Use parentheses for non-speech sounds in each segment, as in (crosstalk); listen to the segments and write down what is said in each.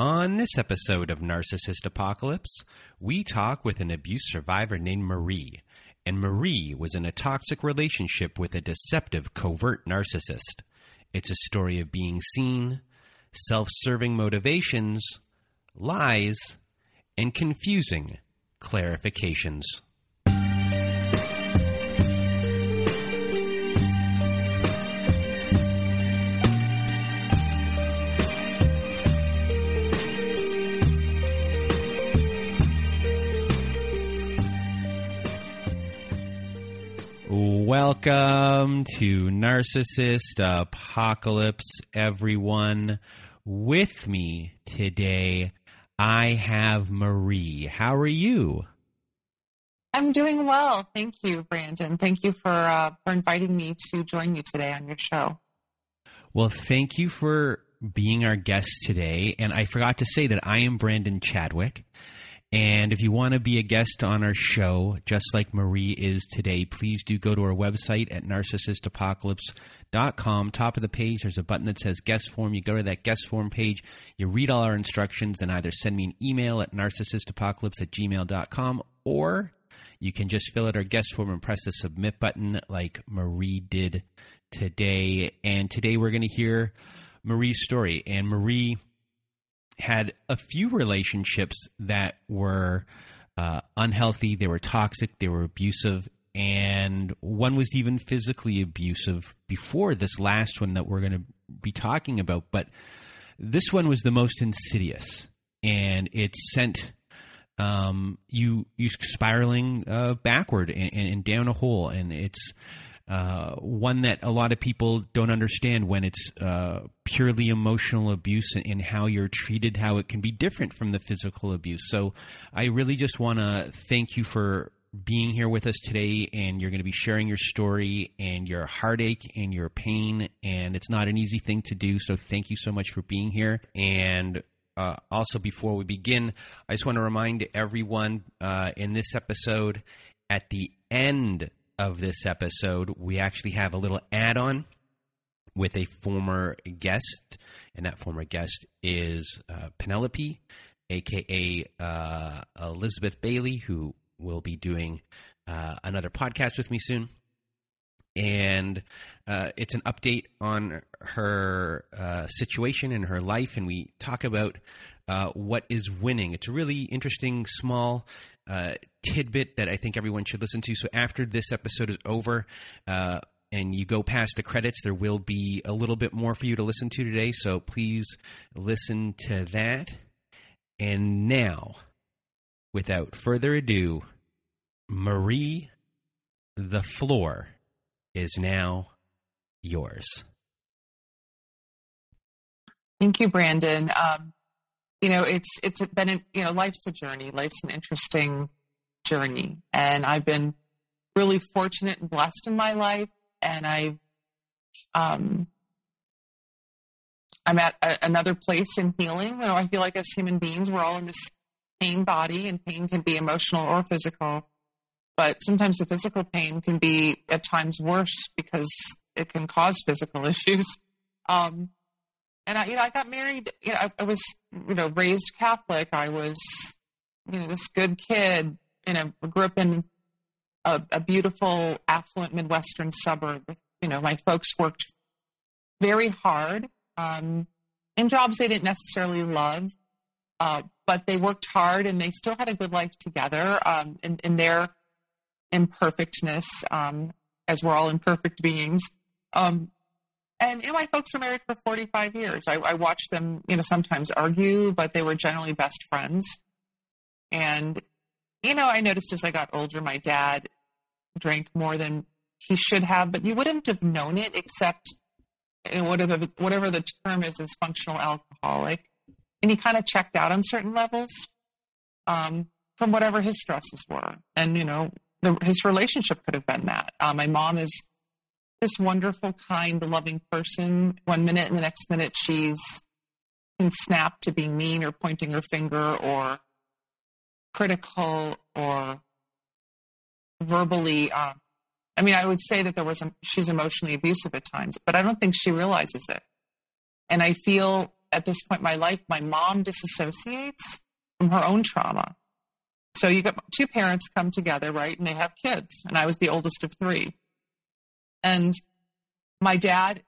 On this episode of Narcissist Apocalypse, we talk with an abuse survivor named Marie. And Marie was in a toxic relationship with a deceptive, covert narcissist. It's a story of being seen, self serving motivations, lies, and confusing clarifications. Welcome to Narcissist Apocalypse, everyone. With me today, I have Marie. How are you? I'm doing well. Thank you, Brandon. Thank you for uh, for inviting me to join you today on your show. Well, thank you for being our guest today. And I forgot to say that I am Brandon Chadwick. And if you want to be a guest on our show, just like Marie is today, please do go to our website at narcissistapocalypse.com. Top of the page, there's a button that says guest form. You go to that guest form page, you read all our instructions, and either send me an email at narcissistapocalypse at gmail.com or you can just fill out our guest form and press the submit button like Marie did today. And today we're going to hear Marie's story. And Marie had a few relationships that were uh, unhealthy, they were toxic, they were abusive, and one was even physically abusive before this last one that we're going to be talking about. But this one was the most insidious, and it sent um, you you spiraling uh, backward and, and, down a hole, and it's uh, one that a lot of people don't understand when it's uh, purely emotional abuse and, how you're treated, how it can be different from the physical abuse. So I really just want to thank you for being here with us today and you're going to be sharing your story and your heartache and your pain and it's not an easy thing to do so thank you so much for being here and uh, also before we begin i just want to remind everyone uh, in this episode at the end of this episode, we actually have a little add on with a former guest, and that former guest is uh, Penelope, aka uh, Elizabeth Bailey, who will be doing uh, another podcast with me soon. And uh, it's an update on her uh, situation and her life, and we talk about uh, what is winning. It's a really interesting, small uh, tidbit that I think everyone should listen to. So after this episode is over, uh, and you go past the credits, there will be a little bit more for you to listen to today. So please listen to that. And now, without further ado, Marie, the floor is now yours. Thank you, Brandon. Um, you know, it's it's been a you know, life's a journey. Life's an interesting journey, and I've been really fortunate and blessed in my life, and I, um, I'm at a, another place in healing. You know, I feel like as human beings, we're all in this pain body, and pain can be emotional or physical. But sometimes the physical pain can be at times worse because it can cause physical (laughs) issues. Um, and I, you know, I got married. You know, I, I, was, you know, raised Catholic. I was, you know, this good kid. You know, grew up in a, a beautiful, affluent Midwestern suburb. You know, my folks worked very hard um, in jobs they didn't necessarily love, uh, but they worked hard and they still had a good life together um, in, in, their imperfectness, um, as we're all imperfect beings. Um, and you know, my folks were married for 45 years. I, I watched them, you know, sometimes argue, but they were generally best friends. And, you know, I noticed as I got older, my dad drank more than he should have, but you wouldn't have known it except know, whatever, the, whatever the term is, is functional alcoholic. And he kind of checked out on certain levels um, from whatever his stresses were. And, you know, the, his relationship could have been that. Uh, my mom is this wonderful, kind, loving person one minute, and the next minute she's can snap to being mean or pointing her finger or critical or verbally. Uh, I mean, I would say that there was a, she's emotionally abusive at times, but I don't think she realizes it. And I feel at this point in my life, my mom disassociates from her own trauma. So you got two parents come together, right? And they have kids. And I was the oldest of three. And my dad,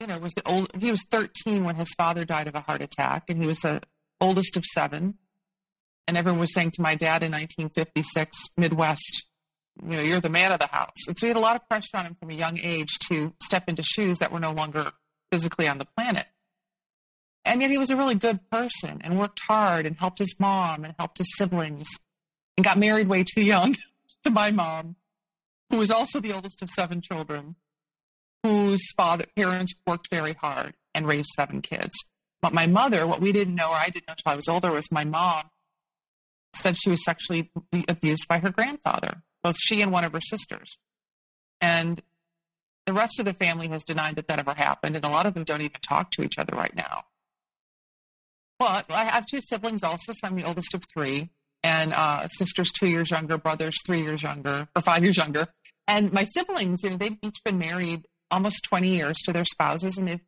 you know, was the old, he was 13 when his father died of a heart attack. And he was the oldest of seven. And everyone was saying to my dad in 1956, Midwest, you know, you're the man of the house. And so he had a lot of pressure on him from a young age to step into shoes that were no longer physically on the planet. And yet he was a really good person and worked hard and helped his mom and helped his siblings and got married way too young (laughs) to my mom, who was also the oldest of seven children, whose father parents worked very hard and raised seven kids. But my mother, what we didn't know or I didn't know until I was older was my mom said she was sexually abused by her grandfather, both she and one of her sisters. And the rest of the family has denied that that ever happened, and a lot of them don't even talk to each other right now. But I have two siblings also, so I'm the oldest of three, and uh, sisters two years younger, brothers three years younger, or five years younger. And my siblings, you know, they've each been married almost 20 years to their spouses, and they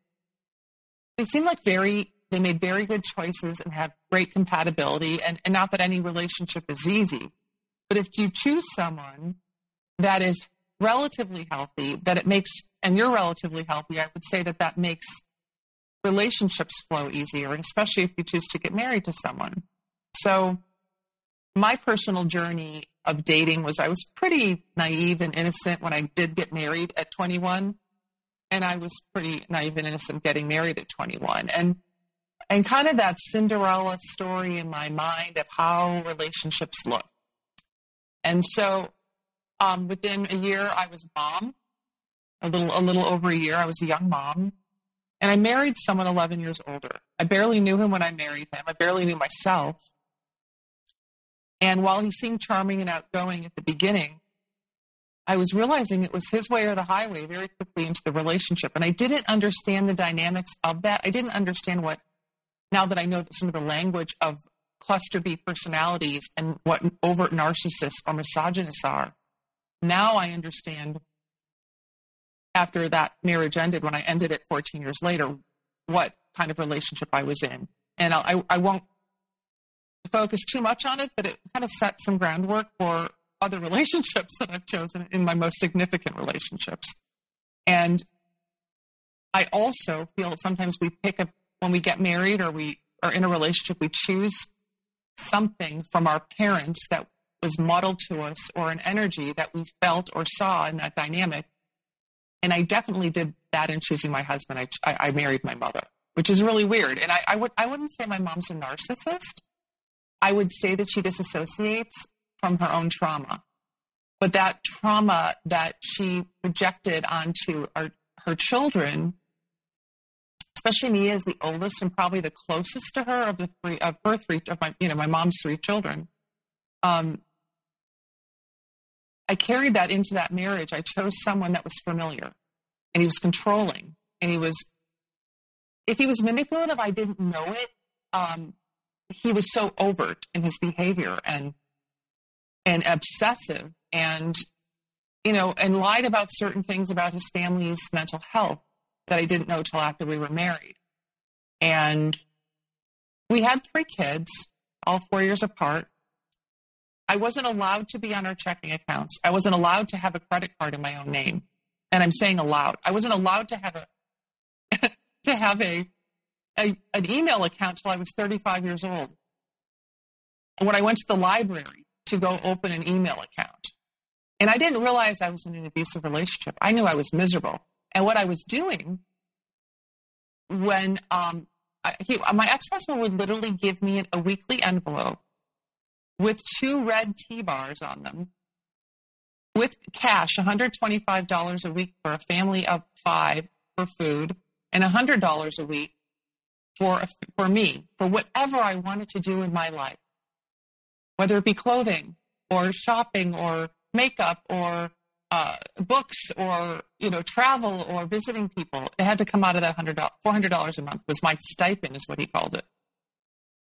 they seem like very they made very good choices and have great compatibility. And, and not that any relationship is easy, but if you choose someone that is relatively healthy, that it makes, and you're relatively healthy, I would say that that makes relationships flow easier, especially if you choose to get married to someone. So, my personal journey of dating was I was pretty naive and innocent when I did get married at 21. And I was pretty naive and innocent getting married at 21. And and kind of that Cinderella story in my mind of how relationships look. And so um, within a year, I was a mom, a little, a little over a year. I was a young mom. And I married someone 11 years older. I barely knew him when I married him. I barely knew myself. And while he seemed charming and outgoing at the beginning, I was realizing it was his way or the highway very quickly into the relationship. And I didn't understand the dynamics of that. I didn't understand what, now that I know some of the language of cluster B personalities and what overt narcissists or misogynists are. Now I understand after that marriage ended, when I ended it 14 years later, what kind of relationship I was in. And I, I won't focus too much on it, but it kind of set some groundwork for other (laughs) relationships that I've chosen in my most significant relationships. And I also feel sometimes we pick up when we get married or we are in a relationship, we choose something from our parents that was modeled to us or an energy that we felt or saw in that dynamic. And I definitely did that in choosing my husband. I, I, married my mother, which is really weird. And I, I, would, I wouldn't say my mom's a narcissist. I would say that she disassociates from her own trauma. But that trauma that she projected onto our, her children especially me as the oldest and probably the closest to her of the three of her three of my you know my mom's three children. Um, I carried that into that marriage. I chose someone that was familiar, and he was controlling, and he was. If he was manipulative, I didn't know it. Um, he was so overt in his behavior and and obsessive, and you know, and lied about certain things about his family's mental health that I didn't know till after we were married. And we had three kids, all four years apart. I wasn't allowed to be on our checking accounts. I wasn't allowed to have a credit card in my own name. And I'm saying allowed. I wasn't allowed to have a (laughs) to have a, a an email account till I was 35 years old. When I went to the library to go open an email account. And I didn't realize I was in an abusive relationship. I knew I was miserable. And what I was doing when um, I, he, my ex-husband would literally give me a weekly envelope with two red T-bars on them with cash, $125 a week for a family of five for food and $100 a week for, for me, for whatever I wanted to do in my life, whether it be clothing or shopping or makeup or uh, books or you know travel or visiting people. It had to come out of that hundred four hundred dollars a month was my stipend, is what he called it.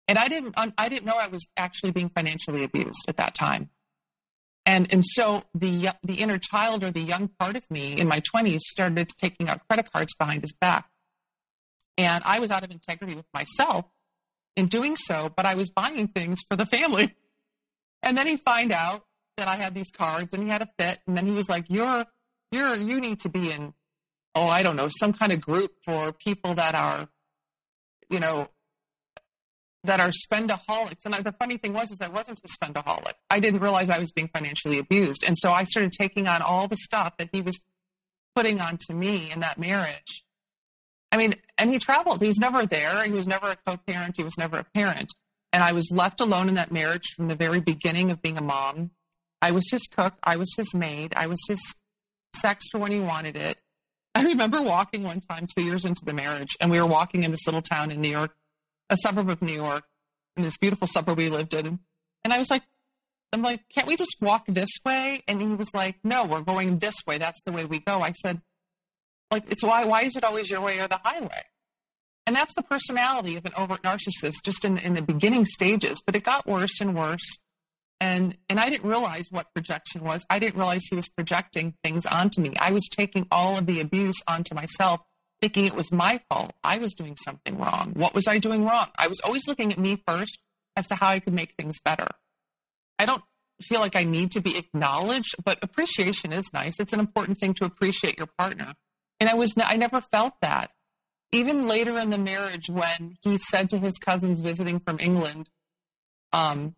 And I didn't I didn't know I was actually being financially abused at that time. And and so the the inner child or the young part of me in my twenties started taking out credit cards behind his back And I was out of integrity with myself in doing so, but I was buying things for the family. (laughs) And then he find out that I had these cards and he had a fit. And then he was like, you're, you're, you need to be in, oh, I don't know, some kind of group for people that are, you know, that are spendaholics. And the funny thing was, is I wasn't a spendaholic. I didn't realize I was being financially abused. And so I started taking on all the stuff that he was putting onto me in that marriage. I mean, and he traveled. He was never there. He was never a co-parent. He was never a parent. And I was left alone in that marriage from the very beginning of being a mom. I was his cook. I was his maid. I was his sexter when he wanted it. I remember walking one time two years into the marriage, and we were walking in this little town in New York, a suburb of New York, in this beautiful suburb we lived in. And I was like, I'm like, can't we just walk this way? And he was like, no, we're going this way. That's the way we go. I said, like, it's why, why is it always your way or the highway? And that's the personality of an overt narcissist just in, in the beginning stages, but it got worse and worse. And, and I didn't realize what projection was. I didn't realize he was projecting things onto me. I was taking all of the abuse onto myself, thinking it was my fault. I was doing something wrong. What was I doing wrong? I was always looking at me first as to how I could make things better. I don't feel like I need to be acknowledged, but appreciation is nice. It's an important thing to appreciate your partner. And I was, I never felt that. Even later in the marriage, when he said to his cousins visiting from England, um,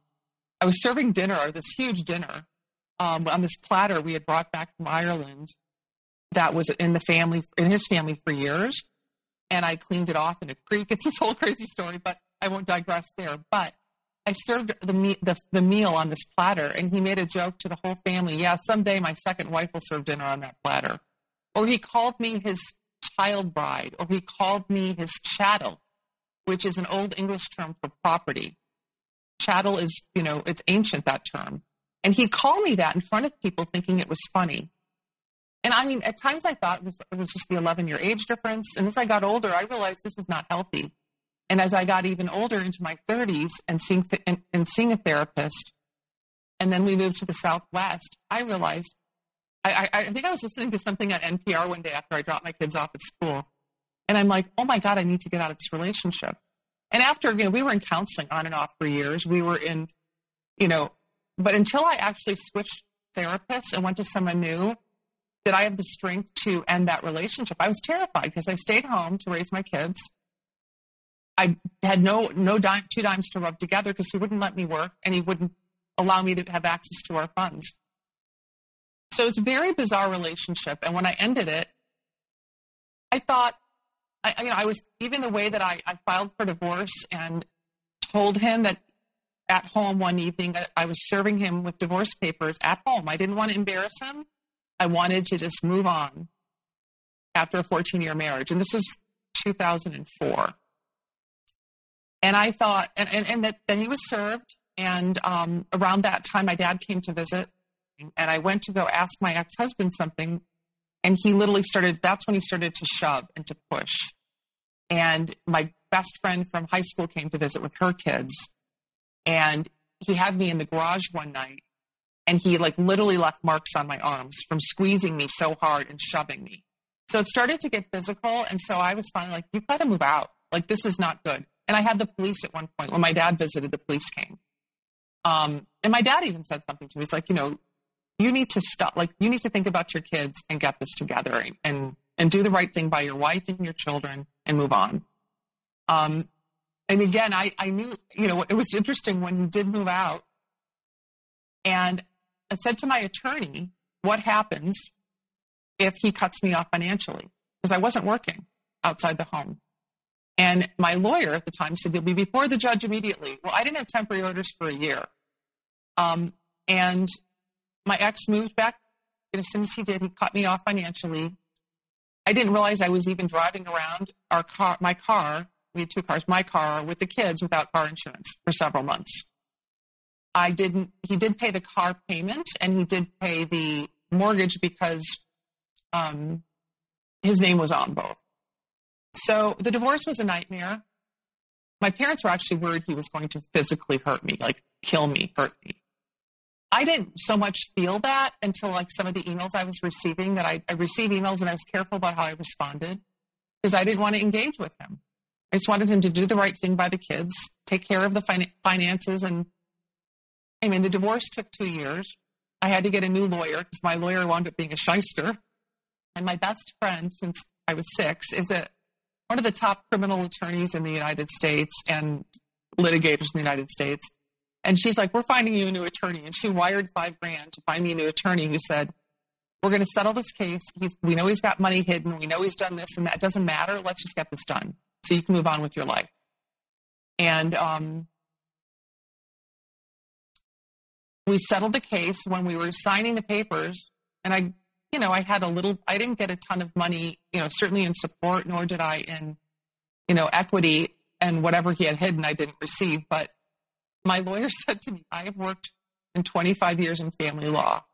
I was serving dinner, this huge dinner, um, on this platter we had brought back from Ireland that was in the family, in his family for years. And I cleaned it off in a creek. (laughs) It's this whole crazy story, but I won't digress there. But I served the, me- the, the meal on this platter, and he made a joke to the whole family. Yeah, someday my second wife will serve dinner on that platter. Or he called me his child bride, or he called me his chattel, which is an old English term for property. Chattel is, you know, it's ancient, that term. And he called me that in front of people thinking it was funny. And I mean, at times I thought it was, it was just the 11 year age difference. And as I got older, I realized this is not healthy. And as I got even older into my 30s and seeing, th- and, and seeing a therapist, and then we moved to the Southwest, I realized I, I, think I was listening to something on NPR one day after I dropped my kids off at school. And I'm like, oh my God, I need to get out of this relationship. And after, you know, we were in counseling on and off for years. We were in, you know, but until I actually switched therapists and went to someone new, did I have the strength to end that relationship? I was terrified because I stayed home to raise my kids. I had no no dime, two dimes to rub together because he wouldn't let me work and he wouldn't allow me to have access to our funds. So it's a very bizarre relationship. And when I ended it, I thought, I, you know, I was even the way that I, I filed for divorce and told him that at home one evening I was serving him with divorce papers at home. I didn't want to embarrass him. I wanted to just move on after a 14 year marriage. And this was 2004. And I thought, and, and, and that, that he was served. And um, around that time, my dad came to visit and I went to go ask my ex husband something, and he literally started. That's when he started to shove and to push. And my best friend from high school came to visit with her kids, and he had me in the garage one night, and he like literally left marks on my arms from squeezing me so hard and shoving me. So it started to get physical, and so I was finally like, "You've got to move out. Like this is not good." And I had the police at one point when my dad visited. The police came. Um, and my dad even said something to me. He's like, you know, you need to stop like you need to think about your kids and get this together and and do the right thing by your wife and your children and move on. Um and again i i knew you know it was interesting when he did move out and i said to my attorney what happens if he cuts me off financially? Because i wasn't working outside the home. And my lawyer at the time said you'll be before the judge immediately. Well i didn't have temporary orders for a year. Um, and my ex moved back. And as soon as he did, he cut me off financially. I didn't realize I was even driving around our car, my car. We had two cars, my car with the kids without car insurance for several months. I didn't, he did pay the car payment and he did pay the mortgage because um, his name was on both. So the divorce was a nightmare. My parents were actually worried he was going to physically hurt me, like kill me, hurt me. I didn't so much feel that until like some of the emails I was receiving that I, I received emails and I was careful about how I responded because I didn't want to engage with him. I just wanted him to do the right thing by the kids, take care of the fin- finances. And I mean, the divorce took two years. I had to get a new lawyer because my lawyer wound up being a shyster. And my best friend, since I was six, is a, one of the top criminal attorneys in the United States and litigators in the United States. And she's like, We're finding you a new attorney. And she wired five grand to find me a new attorney who said, We're going to settle this case. He's, we know he's got money hidden. We know he's done this and that. It doesn't matter. Let's just get this done so you can move on with your life. And um, we settled the case when we were signing the papers. And I, you know, I had a little, I didn't get a ton of money, you know, certainly in support, nor did I in, you know, equity and whatever he had hidden, I didn't receive. But my lawyer (laughs) said to me, I have worked in 25 years in family law.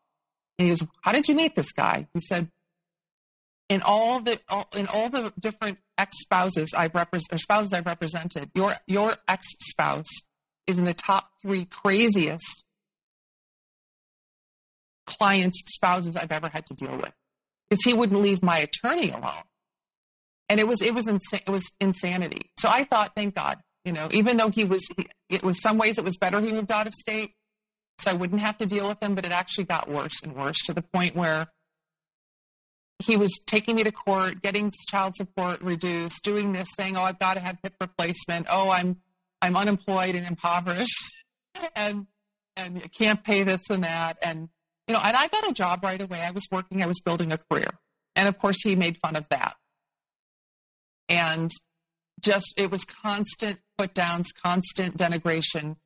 And he goes, How did you meet this guy? He said, in all the in all the different ex spouses I've represented or spouses I've represented, your your ex spouse is in the top three craziest clients spouses I've ever had to deal with because he wouldn't leave my attorney alone, and it was it was insa- it was insanity. So I thought, thank God, you know, even though he was, it was some ways it was better he moved out of state, so I wouldn't have to deal with him. But it actually got worse and worse to the point where he was taking me to court, getting child support reduced, doing this, saying, "Oh, I've got to have hip replacement. Oh, I'm I'm unemployed and impoverished, (laughs) and and can't pay this and that." And you know, and I got a job right away. I was working. I was building a career, and of course, he made fun of that. And just it was constant put downs, constant denigration.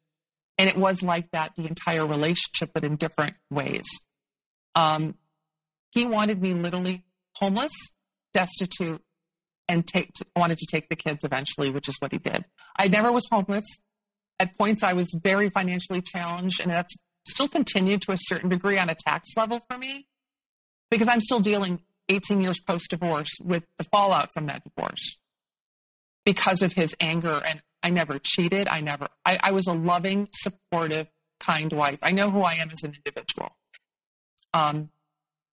And it was like that the entire relationship, but in different ways. Um, he wanted me literally homeless, destitute, and take, wanted to take the kids eventually, which is what he did. I never was homeless. At points, I was very financially challenged, and that's still continued to a certain degree on a tax level for me because I'm still dealing 18 years post divorce with the fallout from that divorce because of his anger. And I never cheated. I never, I, I was a loving, supportive, kind wife. I know who I am as an individual. Um,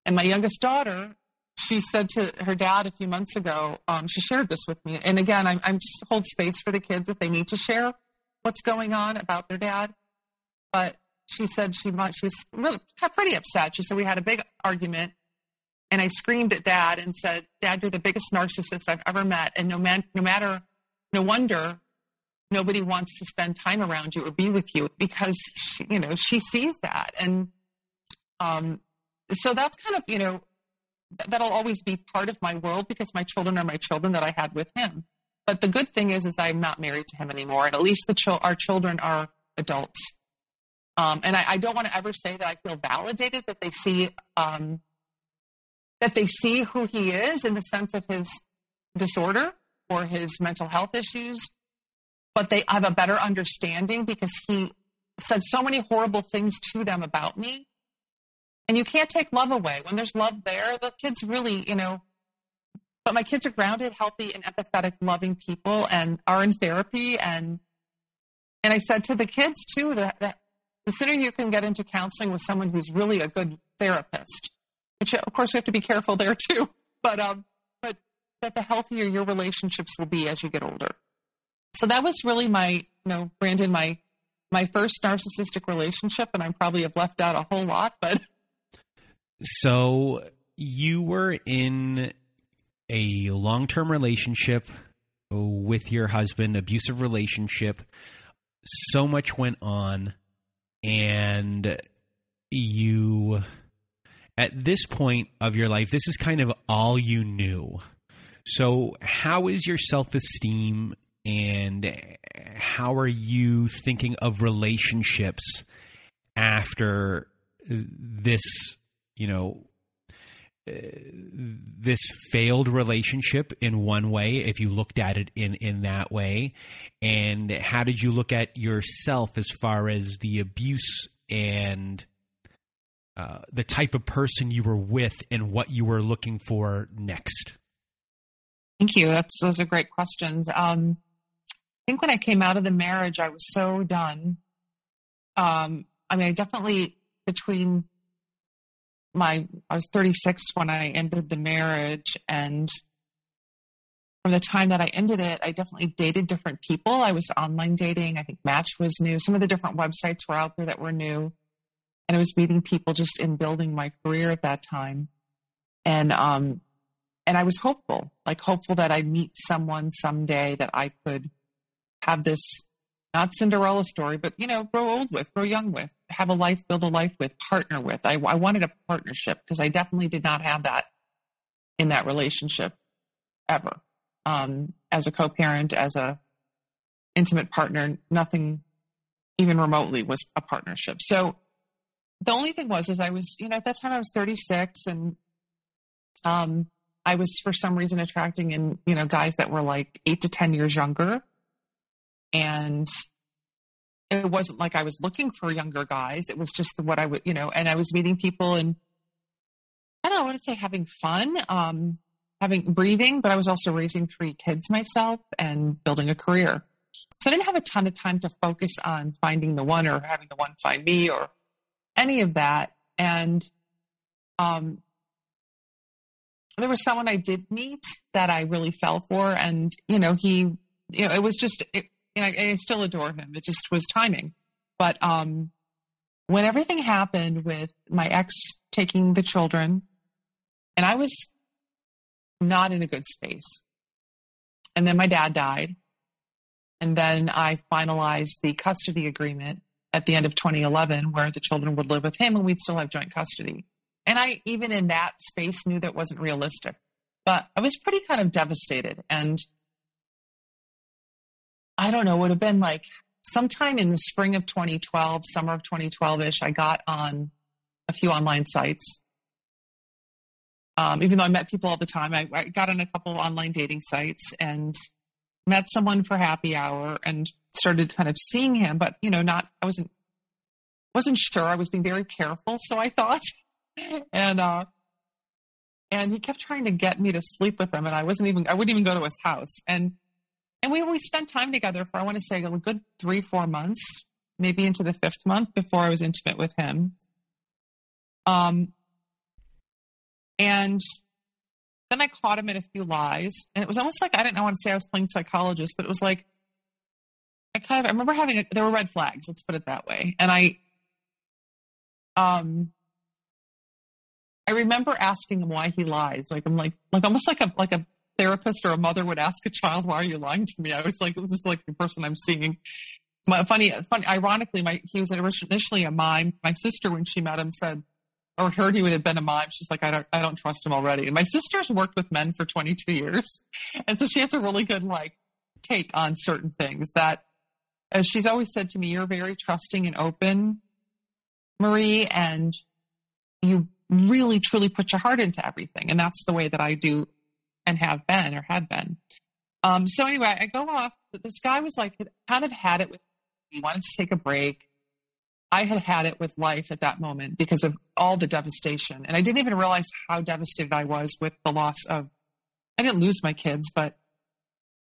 and my youngest daughter, she said to her dad a few months ago, um, she shared this with me. And again, I'm, I'm just hold space for the kids if they need to share what's going on about their dad. But she said she she's really pretty upset. She said we had a big argument and I screamed at dad and said, Dad, you're the biggest narcissist I've ever met. And no, man, no matter, no wonder nobody wants to spend time around you or be with you because, she, you know, she sees that. And um, so that's kind of, you know, that'll always be part of my world because my children are my children that I had with him. But the good thing is, is I'm not married to him anymore. And at least the ch- our children are adults. Um, and I, I, don't want to ever say that I feel validated that they see um, that they see who he is in the sense of his disorder or his mental health issues, but they have a better understanding because he said so many horrible things to them about me. And you can't take love away. When there's love there, the kids really, you know, but my kids are grounded, healthy, and empathetic, loving people and are in therapy. And and I said to the kids too that, that the sooner you can get into counseling with someone who's really a good therapist, which of course we have to be careful there too. But um, but that the healthier your relationships will be as you get older. So that was really my, you know, Brandon, my my first narcissistic relationship, and I probably have left out a whole lot, but. So you were in a long term relationship with your husband, abusive relationship. So much went on, and you at this point of your life, this is kind of all you knew. So, how is your self esteem and how are you thinking of relationships after this, you know, uh, this failed relationship in one way if you looked at it in in that way and how did you look at yourself as far as the abuse and uh, the type of person you were with and what you were looking for next? Thank you. That's those are great questions. Um, I think when I came out of the marriage, I was so done. Um, I mean, I definitely between my I was 36 when I ended the marriage, and from the time that I ended it, I definitely dated different people. I was online dating. I think Match was new. Some of the different websites were out there that were new. And I was meeting people just in building my career at that time. And um and I was hopeful, like hopeful that I'd meet someone someday that I could have this not Cinderella story, but you know, grow old with, grow young with, have a life, build a life with, partner with. I, I wanted a partnership because I definitely did not have that in that relationship ever. Um, as a co-parent, as a intimate partner, nothing even remotely was a partnership. So the only thing was, is I was, you know, at that time I was 36 and, um, I was for some reason attracting in, you know, guys that were like eight to 10 years younger. And it wasn't like I was looking for younger guys. It was just what I would, you know, and I was meeting people and I don't want to say having fun, um, having breathing, but I was also raising three kids myself and building a career. So I didn't have a ton of time to focus on finding the one or having the one find me or any of that. And um, there was someone I did meet that I really fell for, and you know, he, you know, it was just, it, know, I still adore him. It just was timing. But um, when everything happened with my ex taking the children, and I was not in a good space, and then my dad died, and then I finalized the custody agreement at the end of 2011, where the children would live with him, and we'd still have joint custody. And I, even in that space, knew that wasn't realistic. But I was pretty kind of devastated. And I don't know, would have been like sometime in the spring of 2012, summer of 2012 ish, I got on a few online sites. Um, even though I met people all the time, I, I got on a couple online dating sites and met someone for happy hour and started kind of seeing him, but you know, not I wasn't wasn't sure. I was being very careful, so I thought. (laughs) and uh, and he kept trying to get me to sleep with him, and I wasn't even I wouldn't even go to his house. And and we we spent time together for I want to say a good three four months, maybe into the fifth month before I was intimate with him. Um, and then I caught him in a few lies, and it was almost like I didn't want to say I was playing psychologist, but it was like I kind of I remember having a, there were red flags. Let's put it that way, and I um I remember asking him why he lies. Like I'm like like almost like a like a therapist or a mother would ask a child, "Why are you lying to me?" I was like, "This is like the person I'm seeing." My, funny, funny. Ironically, my he was initially a mime. My sister, when she met him, said or heard he would have been a mime. She's like, I don't, I don't trust him already. And my sister's worked with men for 22 years, and so she has a really good like take on certain things. That, as she's always said to me, you're very trusting and open, Marie, and you really truly put your heart into everything. And that's the way that I do and have been or had been. Um, so anyway, I go off. This guy was like, kind of had it with me, He wanted to take a break. I had had it with life at that moment because of all the devastation. And I didn't even realize how devastated I was with the loss of, I didn't lose my kids, but,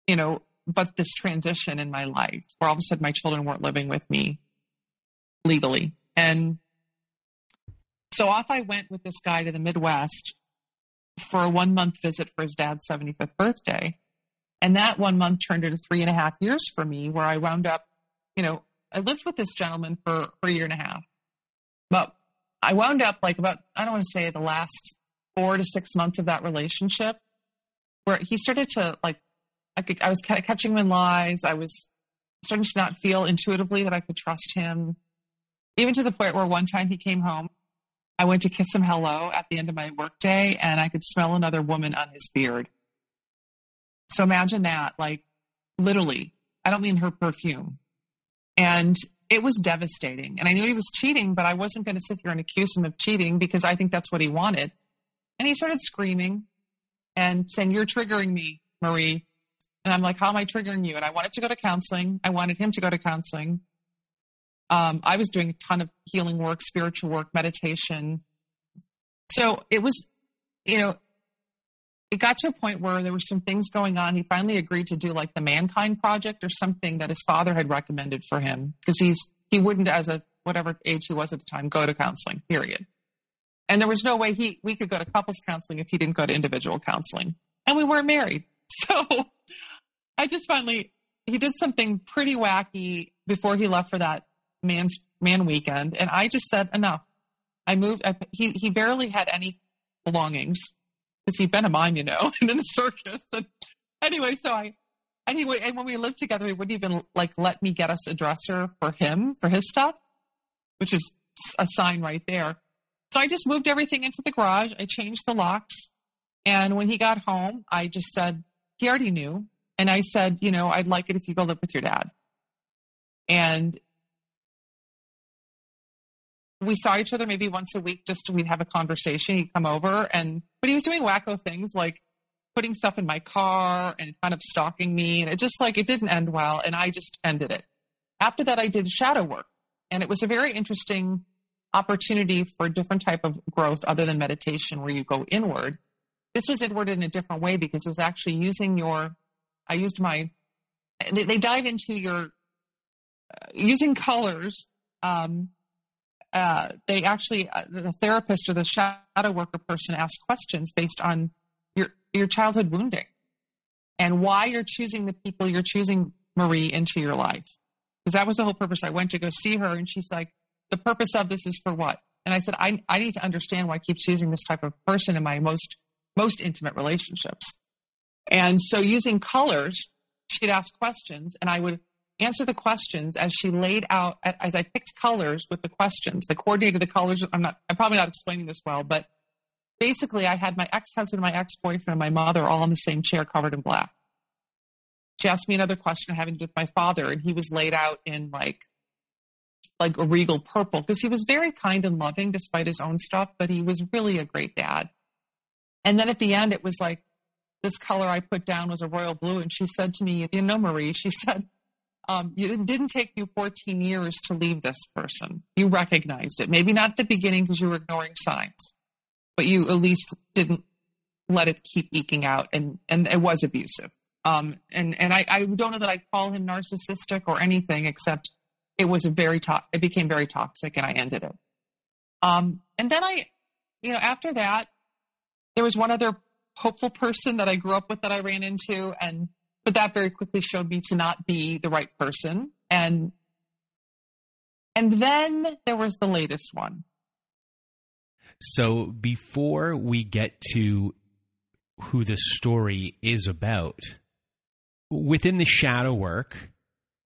you know, but this transition in my life where all of a sudden my children weren't living with me legally. And so off I went with this guy to the Midwest for a one month visit for his dad's 75th birthday. And that one month turned into three and a half years for me, where I wound up, you know, I lived with this gentleman for, for a year and a half. But I wound up like about, I don't want to say the last four to six months of that relationship, where he started to like, I, could, I was catching him in lies. I was starting to not feel intuitively that I could trust him, even to the point where one time he came home I went to kiss him hello at the end of my workday and I could smell another woman on his beard. So imagine that, like literally, I don't mean her perfume. And it was devastating. And I knew he was cheating, but I wasn't going to sit here and accuse him of cheating because I think that's what he wanted. And he started screaming and saying, You're triggering me, Marie. And I'm like, How am I triggering you? And I wanted to go to counseling. I wanted him to go to counseling. Um, I was doing a ton of healing work, spiritual work, meditation. So it was, you know, it got to a point where there were some things going on. He finally agreed to do like the Mankind Project or something that his father had recommended for him because he's he wouldn't, as a whatever age he was at the time, go to counseling. Period. And there was no way he we could go to couples counseling if he didn't go to individual counseling. And we weren't married, (laughs) So I just finally, he did something pretty wacky before he left for that man's man weekend. And I just said, enough. I moved, I, he, he barely had any belongings because he'd been a mime, you know, (laughs) and in the circus. And anyway, so I, anyway, and when we lived together, he wouldn't even like let me get us a dresser for him, for his stuff, which is a sign right there. So I just moved everything into the garage. I changed the locks. And when he got home, I just said, he already knew. And I said, you know, I'd like it if you go live with your dad. And we saw each other maybe once a week just we'd have a conversation. He'd come over and but he was doing wacko things like putting stuff in my car and kind of stalking me. And it just like it didn't end well. And I just ended it. After that I did shadow work. And it was a very interesting opportunity for a different type of growth other than meditation where you go inward. This was inward in a different way because it was actually using your I used my they, dive into your uh, using colors um, uh, they actually uh, the therapist or the shadow worker person asks questions based on your your childhood wounding and why you're choosing the people you're choosing Marie into your life because that was the whole purpose. I went to go see her and she's like, the purpose of this is for what? And I said, I I need to understand why I keep choosing this type of person in my most most intimate relationships. And so using colors, she'd ask questions and I would answer the questions as she laid out as I picked colors with the questions. The coordinated the colors. I'm not. I'm probably not explaining this well, but basically, I had my ex-husband, my ex-boyfriend, and my mother all in the same chair, covered in black. She asked me another question having to do with my father, and he was laid out in like like a regal purple because he was very kind and loving despite his own stuff, but he was really a great dad. And then at the end, it was like this color I put down was a royal blue, and she said to me, "You know, Marie," she said um, it didn't take you 14 years to leave this person. You recognized it. Maybe not at the beginning because you were ignoring signs, but you at least didn't let it keep eking out, and and it was abusive. Um, and and I, I don't know that I'd call him narcissistic or anything, except it was a very to- it became very toxic, and I ended it. Um, and then I, you know, after that, there was one other hopeful person that I grew up with that I ran into, and but that very quickly showed me to not be the right person. And and then there was the latest one. So before we get to who the story is about within the shadow work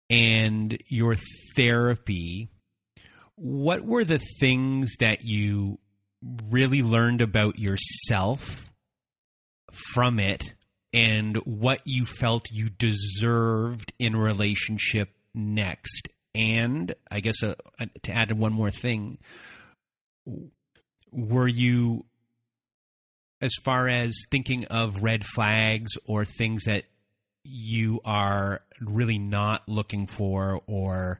and your therapy what were the things that you really learned about yourself from it and what you felt you deserved in relationship next. And I guess uh, to add one more thing, were you, as far as thinking of red flags or things that you are really not looking for or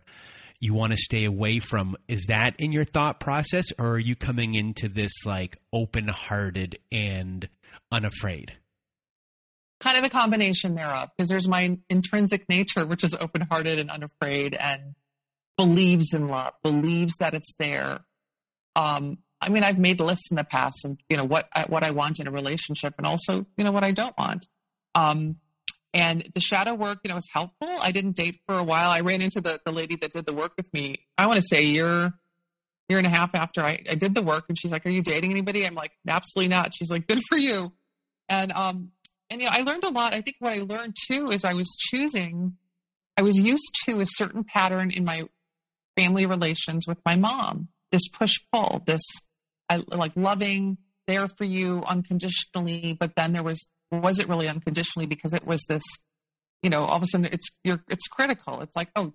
you want to stay away from is that in your thought process or are you coming into this like open hearted and unafraid kind of a combination thereof because there's my intrinsic nature which is open-hearted and unafraid and believes in love believes that it's there. Um, i mean i've made lists in the past and you know what what i want in a relationship and also you know what i don't want. Um, and the shadow work you know was helpful. I didn't date for a while. I ran into the, the lady that did the work with me i want to say year year and a half after I, I did the work and she's like are you dating anybody? I'm like absolutely not. She's like good for you. And um and you know, I learned a lot. I think what I learned too is I was choosing, I was used to a certain pattern in my family relations with my mom. This push pull, this I like loving, there for you unconditionally, but then there was was it really unconditionally because it was this, you know, all of a sudden it's you're it's critical. It's like, oh,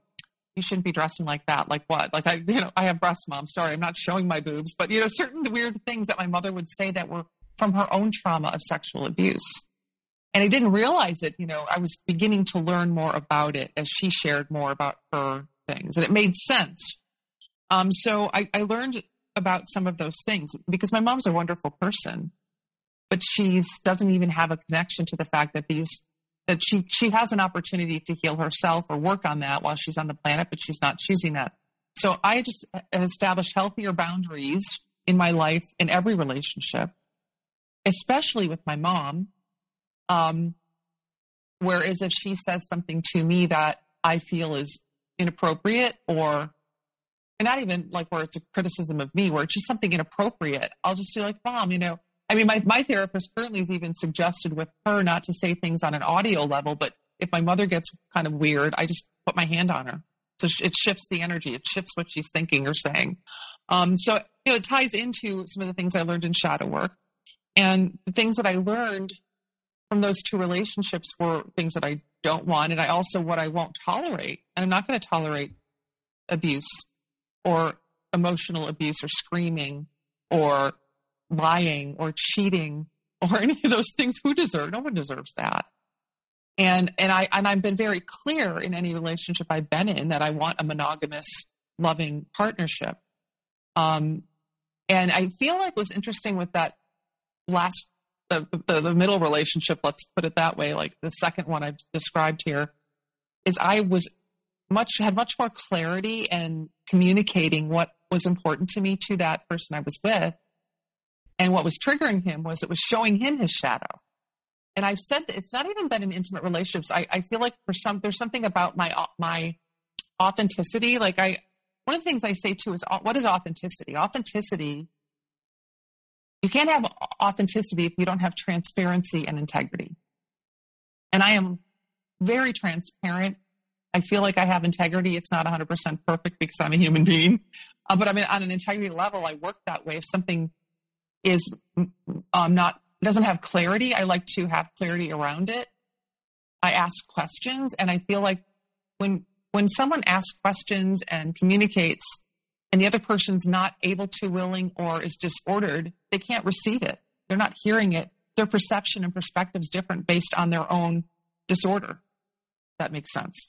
you shouldn't be dressing like that. Like what? Like I, (laughs) you know, I have breast mom. Sorry, I'm not showing my boobs, but you know, certain weird things that my mother would say that were from her own trauma of sexual abuse. And I didn't realize it, you know, I was beginning to learn more about it as she shared more about her things. And it made sense. Um, so I, I learned about some of those things because my mom's a wonderful person, but she doesn't even have a connection to the fact that these that she she has an opportunity to heal herself or work on that while she's on the planet, but she's not choosing that. So I just established healthier boundaries in my life in every relationship, especially with my mom, um, Whereas if she says something to me that I feel is inappropriate or and not even like where it's a criticism of me, where it's just something inappropriate, I'll just be like, Mom, you know, I mean, my, my therapist currently has even suggested with her not to say things on an audio level, but if my mother gets kind of weird, I just put my hand on her. So it shifts the energy. It shifts what she's thinking or saying. Um, so you know, it ties into some of the things I learned in shadow work, and the things that I learned from those two relationships were things that I don't want, and I also what I won't tolerate. And I'm not going to tolerate abuse or emotional abuse or screaming or lying or cheating or (laughs) any of those things. Who deserve? No one deserves that. And and I and I've been very clear in any relationship I've been in that I want a monogamous, loving partnership. Um, and I feel like was interesting with that last the, the, the middle relationship. Let's put it that way. Like the second one I've described here is I was much had much more clarity and communicating what was important to me to that person I was with. And what was triggering him was it was showing him his shadow. And I've said that it's not even been in intimate relationships. I, I feel like for some there's something about my my authenticity. Like I one of the things I say too is what is authenticity? Authenticity you can't have authenticity if you don't have transparency and integrity. And I am very transparent I feel like I have integrity. It's not 100% perfect because I'm a human being, uh, but I mean, on an integrity level, I work that way. If something is um, not doesn't have clarity, I like to have clarity around it. I ask questions, and I feel like when when someone asks questions and communicates, and the other person's not able to, willing, or is disordered, they can't receive it. They're not hearing it. Their perception and perspective is different based on their own disorder. That makes sense.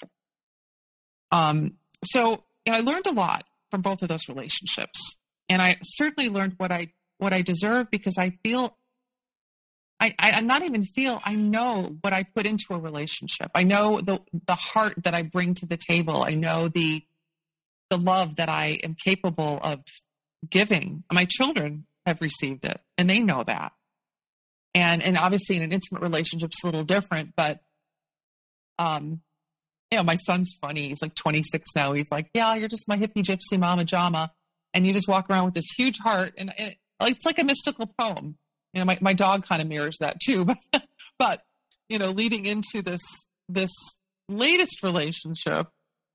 Um, so you know, I learned a lot from both of those relationships, and I certainly learned what I what I deserve because I feel. I, I, am not even feel I know what I put into a relationship. I know the the heart that I bring to the table. I know the the love that I am capable of giving. My children have received it and they know that. And and obviously in an intimate relationship it's a little different, but um you know, my son's funny. He's like 26 now. He's like, yeah, you're just my hippie gypsy mama jama. And you just walk around with this huge heart. And, and it's like a mystical poem. You know, my, my dog kind of mirrors that too. (laughs) But, but, you know, leading into this, this latest relationship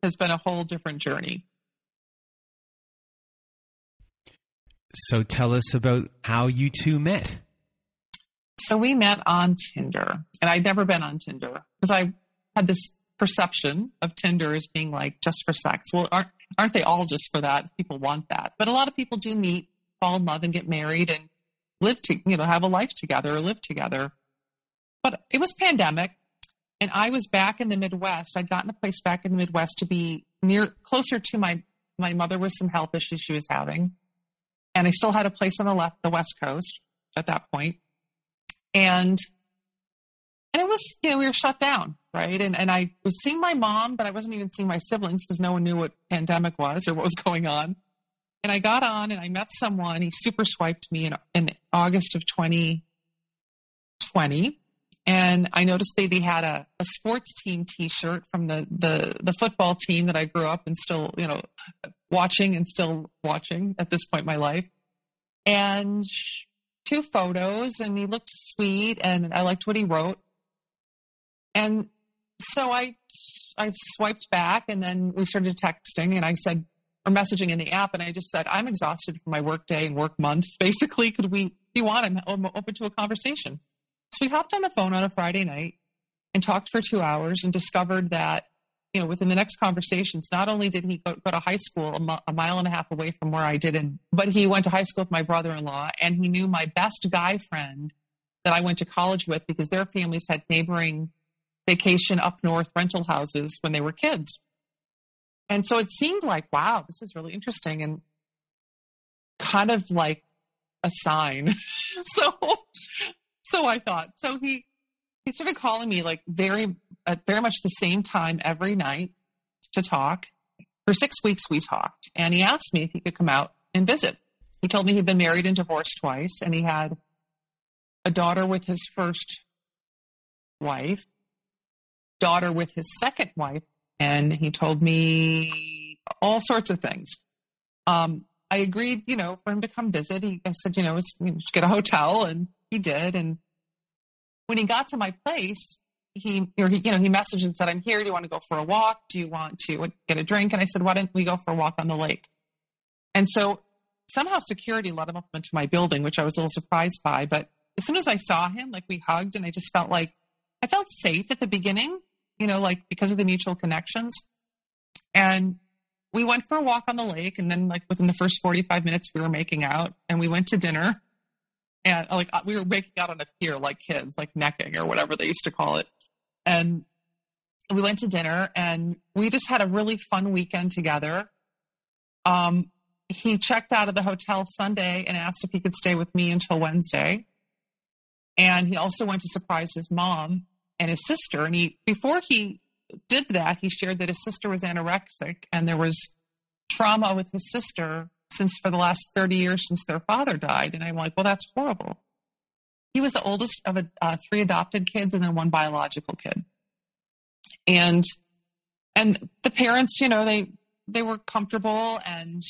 has been a whole different journey. So tell us about how you two met. So we met on Tinder, and I'd never been on Tinder because I had this perception of Tinder as being like just for sex. Well, aren't aren't they all just for that? People want that, but a lot of people do meet, fall in love, and get married and live to you know have a life together or live together. But it was pandemic, and I was back in the Midwest. I'd gotten a place back in the Midwest to be near closer to my my mother with some health issues she was having, and I still had a place on the left, the West Coast at that point, and and it was you know we were shut down right? And and i was seeing my mom but i wasn't even seeing my siblings because no one knew what pandemic was or what was (laughs) going on. And i got on and i met someone. He super swiped me in, in august of 2020 and i noticed they, they had a, a sports team t-shirt from the, the the football team that i grew up and still you know watching and still watching at this point in my life and two photos and he looked sweet and i liked what he wrote and so I I swiped back and then we started texting and I said or messaging in the app and I just said I'm exhausted from my work day and work month. (laughs) Basically, could we? If you want, I'm open to a conversation. So we hopped on the phone on a Friday night and talked for two hours and discovered that you know within the next conversations, not only did he go, go to high school a, a mile and a half away from where I did, and but he went to high school with my brother-in-law and he knew my best guy friend that I went to college with because their families had neighboring vacation up north rental houses when they were kids. And so it seemed like, wow, this is really interesting and kind of like a sign. (laughs) so, so I thought, so he, he started calling me like very, at very much the same time every night to talk. For six weeks, we talked and he asked me if he could come out and visit. He told me he'd been married and divorced twice and he had a daughter with his first wife daughter with his second wife, and he told me all sorts of things. Um, I agreed, you know, for him to come visit. He, I said, you know, we should get a hotel, and he did. And when he got to my place, he, or he, you know, he messaged and said, "I'm here. Do you want to go for a walk? Do you want to get a drink?" And I said, "Why don't we go for a walk on the lake?" And so somehow security let him up into my building, which I was a little surprised by. But as soon as I saw him, like we hugged, and I just felt like I felt safe at the beginning, you know, like because of the mutual connections. And we went for a walk on the lake, and then like within the first 45 minutes, we were making out, and we went to dinner. And like we were making out on a pier like kids, like necking or whatever they used to call it. And we went to dinner and we just had a really fun weekend together. Um, he checked out of the hotel Sunday and asked if he could stay with me until Wednesday. And he also went to surprise his mom and his sister. And he, before he did that, he shared that his sister was anorexic and there was trauma with his sister since for the last 30 years since their father died. And I'm like, well, that's horrible. He was the oldest of a, uh, three adopted kids and then one biological kid. And, and the parents, you know, they, they were comfortable and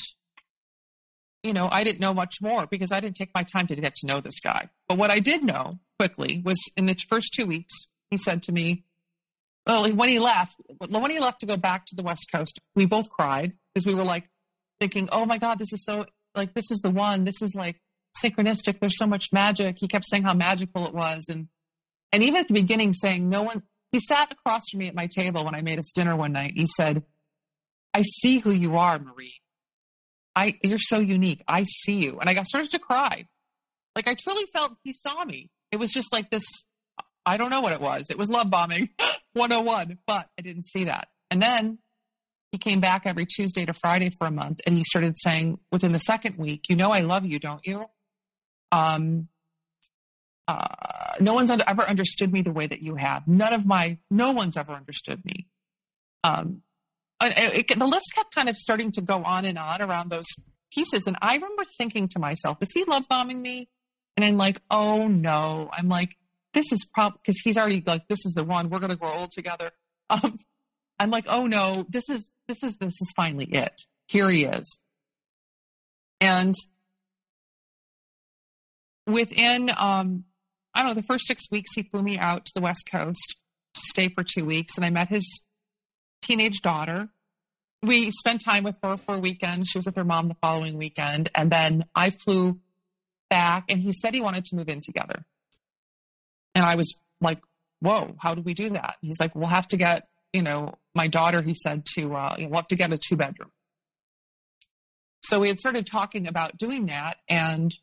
you know, I didn't know much more because I didn't take my time to get to know this guy. But what I did know quickly was in the first two weeks, he said to me, well, when he left, when he left to go back to the West Coast, we both cried because we were like thinking, oh my God, this is so, like, this is the one. This is like synchronistic. There's so much magic. He kept saying how magical it was. And, and even at the beginning saying, no one, he sat across from me at my table when I made us dinner one night. He said, I see who you are, Marie. I you're so unique. I see you. And I got started to cry. Like I truly felt he saw me. It was just like this I don't know what it was. It was love bombing (laughs) 101, but I didn't see that. And then he came back every Tuesday to Friday for a month and he started saying within the second week, you know I love you, don't you? Um uh, no one's ever understood me the way that you have. None of my, no one's ever understood me. Um, it, it, the list kept kind of starting to go on and on around those pieces. And I remember thinking to myself, is he love bombing me? And I'm like, oh no. I'm like, this is probably because he's already like, this is the one. We're going to grow old together. (laughs) Um, I'm like, oh no, this is, this is, this is finally it. Here he is. And within, um, I don't know, the first six weeks, he flew me out to the West Coast to stay for two weeks. And I met his teenage daughter. We spent time with her for a weekend. She was with her mom the following weekend. And then I flew back and he said he wanted to move in together. And I was like, whoa, how do we do that? He's like, we'll have to get, you know, my daughter, he said, to, uh, we'll have to get a two bedroom. So we had started talking about doing that. And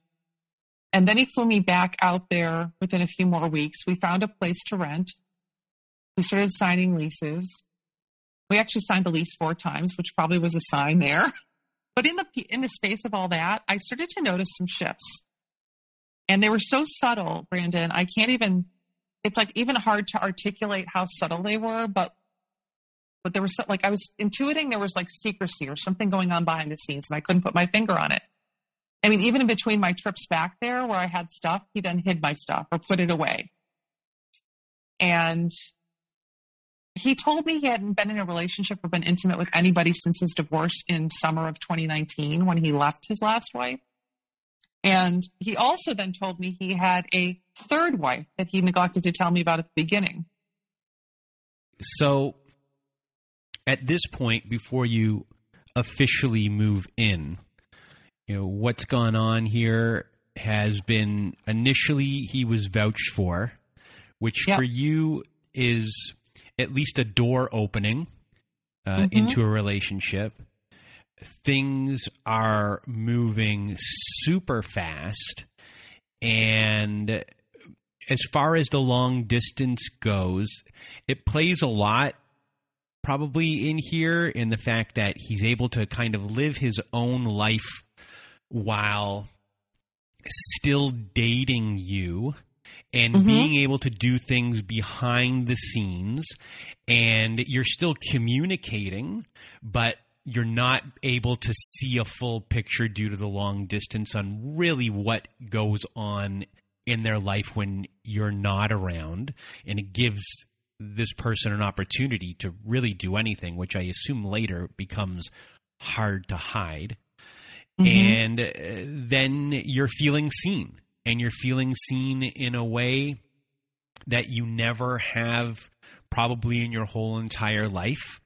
and then he flew me back out there within a few more weeks. We found a place to rent. We started signing leases. We actually signed the lease four times, which probably was a sign there. (laughs) But in the in the space of all that, I started to notice some shifts, and they were so subtle, Brandon. I can't even. It's like even hard to articulate how subtle they were, but but there was like I was intuiting there was like secrecy or something going on behind the scenes, and I couldn't put my finger on it. I mean, even in between my trips back there where I had stuff, he then hid my stuff or put it away. And he told me he hadn't been in a relationship or been intimate with anybody since his divorce in summer of 2019 when he left his last wife. And he also then told me he had a third wife that he neglected to tell me about at the beginning. So, at this point, before you officially move in, you know, what's gone on here has been initially he was vouched for, which yep. for you is at least a door opening uh, mm-hmm. into a relationship. Things are moving super fast. And as far as the long distance goes, it plays a lot probably in here in the fact that he's able to kind of live his own life while still dating you and mm-hmm. being able to do things behind the scenes and you're still communicating but you're not able to see a full picture due to the long distance on really what goes on in their life when you're not around and it gives this person an opportunity to really do anything, which I assume later becomes hard to hide. Mm-hmm. And uh, then you're feeling seen, and you're feeling seen in a way that you never have probably in your whole entire life.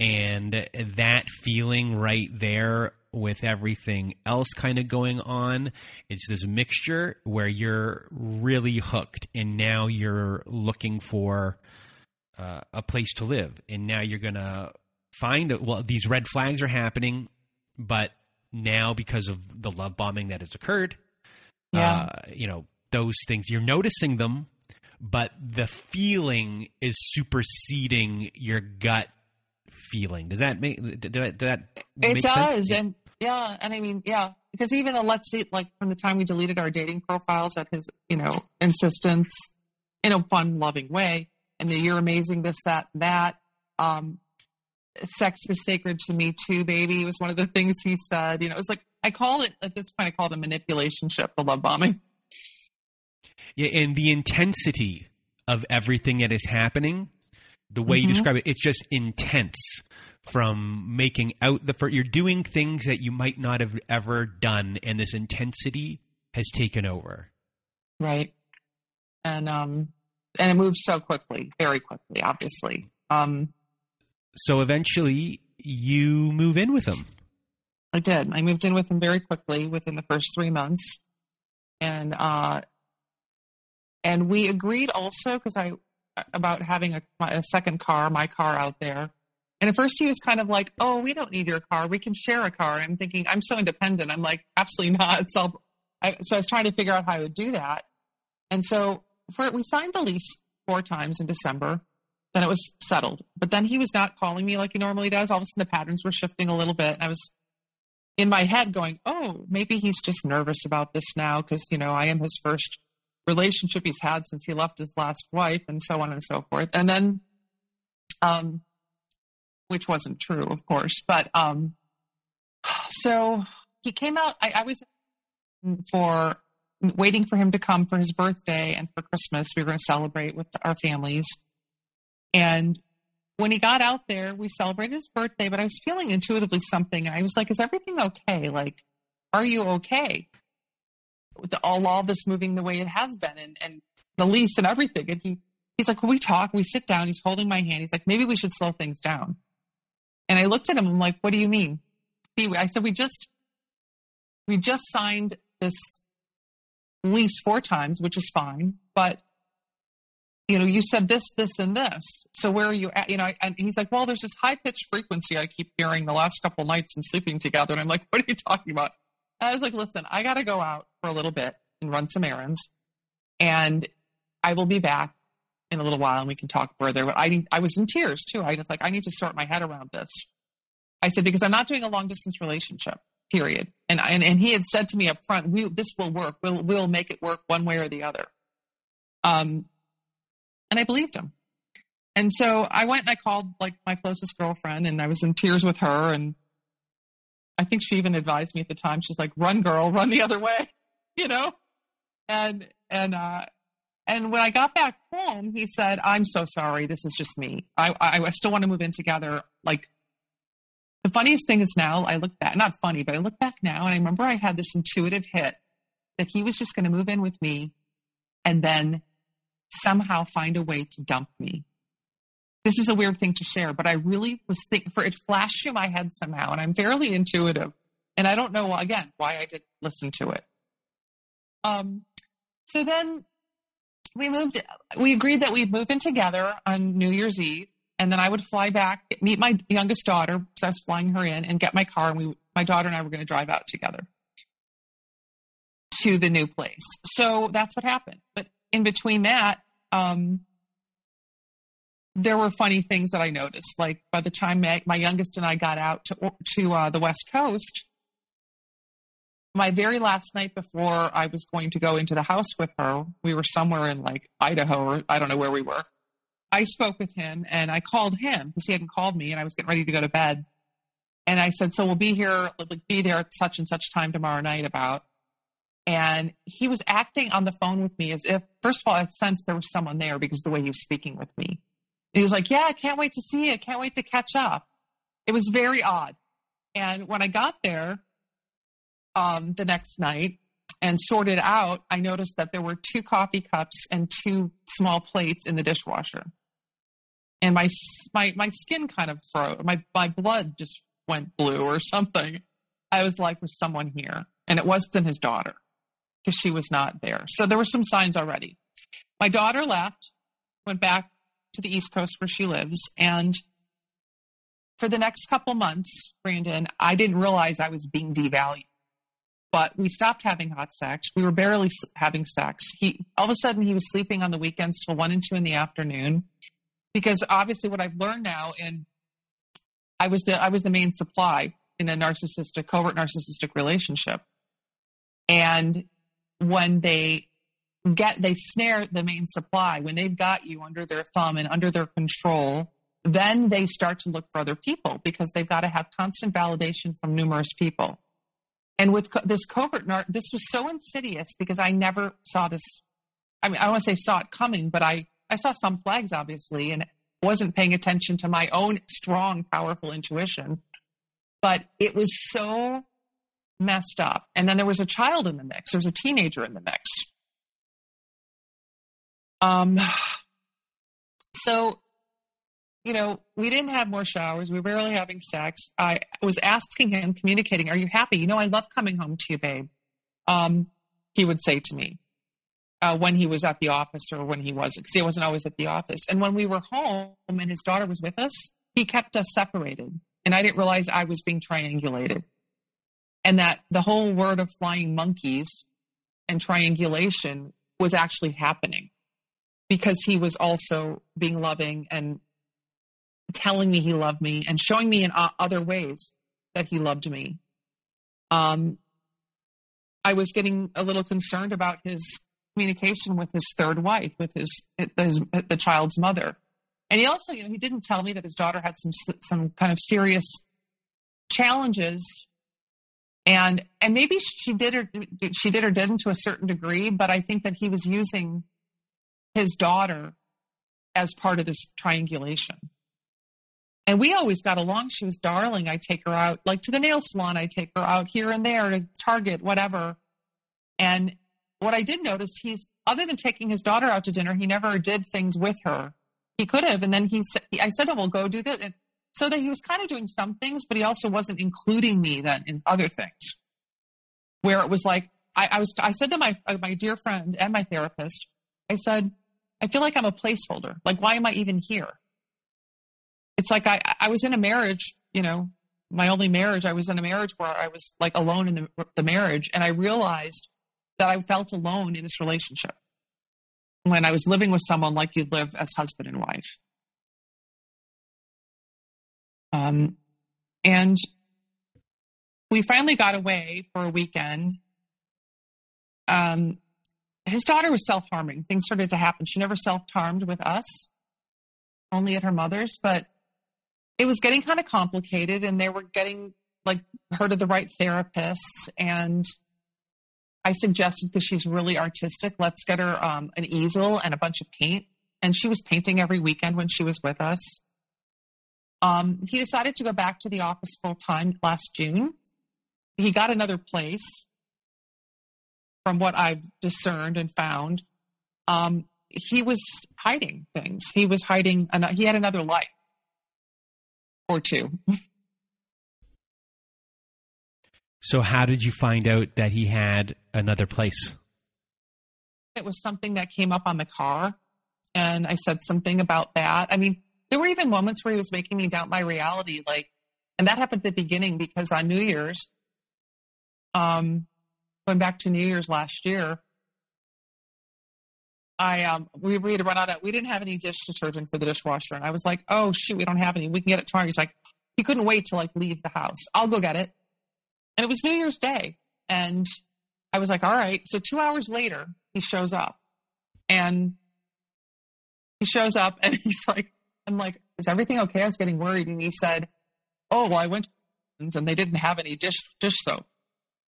And that feeling right there with everything else kind of going on. It's this mixture where you're really hooked, and now you're looking for uh, a place to live, and now you're gonna find. Well, these red flags are happening, but now because of the love bombing that has occurred, yeah. Uh, you know those things you're noticing them, but the feeling is superseding your gut feeling. Does that make did that, did that it does, sense? and yeah, and I mean, yeah, because even the let's see, like from the time we deleted our dating profiles at his, you know, insistence in a fun, loving way, and the you're amazing, this, that, that. Um, sex is sacred to me too, baby. was one of the things he said. You know, it was like I call it at this point. I call it a manipulation ship, the love bombing. Yeah, and the intensity of everything that is happening, the way mm-hmm. you describe it, it's just intense from making out the first. You're doing things that you might not have ever done, and this intensity has taken over. Right, and um, and it moves so quickly, very quickly, obviously. Um, so eventually, you move in with him. I did. I moved in with him very quickly within the first three months, and uh, and we agreed also because I about having a, a second car, my car out there and at first he was kind of like, "Oh, we don't need your car. We can share a car." And I'm thinking, I'm so independent. I'm like, absolutely (laughs) not. So, I, so I was trying to figure out how I would do that. And so for we signed the lease four times in December. Then it was settled. But then he was not calling me like he normally does. All of a sudden the patterns were shifting a little bit. And I was in my head going, "Oh, maybe he's just nervous about this now because you know I am his first relationship he's had since he left his last wife, and so on and so forth." And then, um which wasn't true, of course. But um, so he came out. I, I was for waiting for him to come for his birthday and for Christmas. We were going to celebrate with our families. And when he got out there, we celebrated his birthday, but I was feeling intuitively something. I was like, is everything okay? Like, are you okay? With all, all this moving the way it has been and, and the lease and everything. And he, he's like, we talk, we sit down, he's holding my hand. He's like, maybe we should slow things down. And I looked at him. I'm like, "What do you mean?" I said, "We just we just signed this lease four times, which is fine, but." You know, you said this, this, and this. So where are you at? You know, and he's like, well, there's this high pitched frequency I keep hearing the last couple nights and sleeping together. And I'm like, (laughs) what are you talking about? And I was like, listen, I got to go out for a little bit and run some errands, and I will be back in a little while and we can talk further. But I I was in tears too. I was like, I need to sort my head around this. I said because I'm not doing a long distance relationship. Period. And and and he had said to me up front, we this will work. We'll we'll make it work one way or the other. Um, and I believed him. And so I went and I called like my closest girlfriend, and I was in tears with her. And I think she even advised me at the time. She's like, "Run, girl, run the other way," (laughs) you know. And and uh, and when I got back home, he said, I'm so sorry. This is just me. I, I, I still want to move in together. Like, the funniest thing is now I look back, not funny, but I look back now and I remember I had this intuitive hit that he was just going to move in with me and then somehow find a way to dump me. This is a weird thing to share, but I really was thinking for it flashed through my head somehow, and I'm fairly intuitive. And I don't know again why I didn't listen to it. Um, so then we moved. We agreed that we'd move in together on New Year's Eve, and then I would fly back, meet my youngest daughter because I was flying her in, and get my car, and we, my daughter and I, were going to drive out together to the new place. So that's what happened. But in between that, um, there were funny things that I noticed. Like by the time my, my youngest and I got out to to uh, the West Coast, my very last night before I was going to go into the house with her, we were somewhere in like Idaho or I don't know where we were. I spoke with him and I called him because he hadn't called me and I was getting ready to go to bed. And I said, so we'll be here, be there at such and such time tomorrow night about. And he was acting on the phone with me as if, first of all, I sensed there was someone there because the way he was speaking with me. he was like, Yeah, I can't wait to see you. I can't wait to catch up. It was very odd. And when I got there um, the next night and sorted out, I noticed that there were two coffee cups and two small plates in the dishwasher. And my my my skin kind of froze. My my blood just went blue or something. I was like, was someone here? And it wasn't his daughter because she was not there. So there were some signs already. My daughter left, went back to the East Coast where she lives, and for the next couple months, Brandon, I didn't realize I was being devalued. But we stopped having hot sex. We were barely having sex. He all of a sudden he was sleeping on the weekends till one and two in the afternoon, because obviously what I've learned now, and I was the I was the main supply in a narcissistic covert narcissistic relationship, and when they get they snare the main supply when they've got you under their thumb and under their control then they start to look for other people because they've got to have constant validation from numerous people. And with co- this covert nar- this was so insidious because I never saw this. I mean, I want to say saw it coming, but I, I saw some flags, obviously, and wasn't paying attention to my own strong, powerful intuition. But it was so messed up. And then there was a child in the mix, there was a teenager in the mix. Um, so you know, we didn't have more showers. We were barely having sex. I was asking him, communicating, Are you happy? You know, I love coming home to you, babe. Um, he would say to me uh, when he was at the office or when he wasn't, because he wasn't always at the office. And when we were home and his daughter was with us, he kept us separated. And I didn't realize I was being triangulated. And that the whole word of flying monkeys and triangulation was actually happening because he was also being loving and telling me he loved me and showing me in other ways that he loved me. Um, I was getting a little concerned about his communication with his third wife, with his, his the child's mother, and he also, you know, he didn't tell me that his daughter had some some kind of serious challenges, and and maybe she did or she did or didn't to a certain degree, but I think that he was using his daughter as part of this triangulation. And we always got along. She was darling. I take her out, like to the nail salon. I take her out here and there to Target, whatever. And what I did notice, he's other than taking his daughter out to dinner, he never did things with her. He could have, and then he, I said, "Oh, well, go do this." And so that he was kind of doing some things, but he also wasn't including me then in other things. Where it was like, I, I was, I said to my uh, my dear friend and my therapist, I said, I feel like I'm a placeholder. Like, why am I even here? it's like I, I was in a marriage, you know, my only marriage. I was in a marriage where I was like alone in the, the marriage. And I realized that I felt alone in this relationship when I was living with someone like you'd live as husband and wife. Um, and we finally got away for a weekend. Um, his daughter was self harming. Things started to happen. She never self harmed with us, only at her mother's. But it was getting kind of complicated and they were getting like her to the right therapists and i suggested because she's really artistic let's get her um, an easel and a bunch of paint and she was painting every weekend when she was with us um, he decided to go back to the office full time last june he got another place from what i've discerned and found um, he was hiding things he was hiding he had another life or two. So, how did you find out that he had another place? It was something that came up on the car, and I said something about that. I mean, there were even moments where he was making me doubt my reality, like, and that happened at the beginning because on New Year's, um, going back to New Year's last year, I um we we had run out of we didn't have any dish detergent for the dishwasher and I was like, oh shoot, we don't have any. We can get it tomorrow. He's like, he couldn't wait to like leave the house. I'll go get it. And it was New Year's Day. And I was like, all right. So two hours later, he shows up. And he shows up and (laughs) he's like, I'm like, is everything okay? I was getting worried. And he said, Oh, well, I went to and they didn't have any dish dish soap.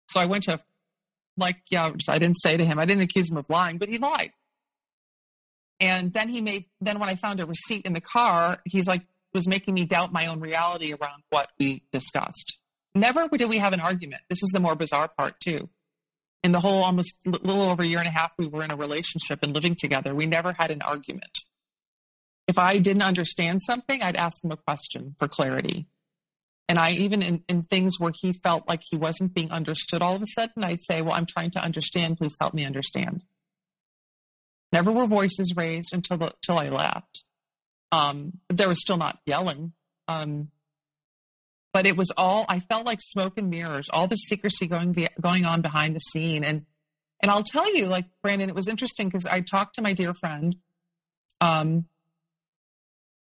So I went to like, yeah, I didn't say to him, I didn't accuse him of lying, but he lied. And then he made, then when I found a receipt in the car, he's like, was making me doubt my own reality around what we discussed. Never did we have an argument. This is the more bizarre part, too. In the whole almost little over a year and a half we were in a relationship and living together, we never had an argument. If I didn't understand something, I'd ask him a question for clarity. And I even in, in things where he felt like he wasn't being understood all of a sudden, I'd say, Well, I'm trying to understand. Please help me understand. Never were voices raised until the, until I left. Um, there was still not yelling. Um, but it was all I felt like smoke and mirrors, all the secrecy going going on behind the scene. And and I'll tell you, like Brandon, it was interesting because I talked to my dear friend um,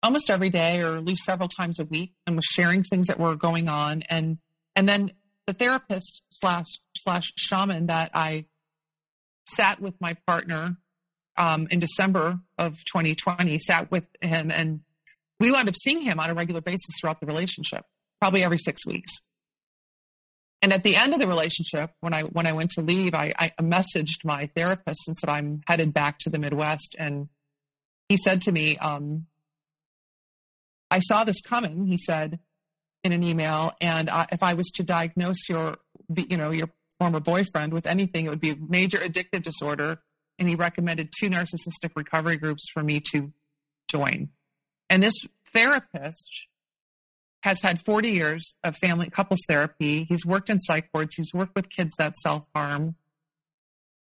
almost every day, or at least several times a week, and was sharing things that were going on. And and then the therapist slash slash shaman that I sat with my partner um, in December of 2020, sat with him, and we wound up seeing him on a regular basis throughout the relationship, probably every six weeks. And at the end of the relationship, when I when I went to leave, I, I messaged my therapist and said I'm headed back to the Midwest, and he said to me, um, "I saw this coming." He said in an email, and I, if I was to diagnose your, you know, your former boyfriend with anything, it would be major addictive disorder and he recommended two narcissistic recovery groups for me to join. And this therapist has had 40 years of family couples therapy. He's worked in psych wards. He's worked with kids that self harm.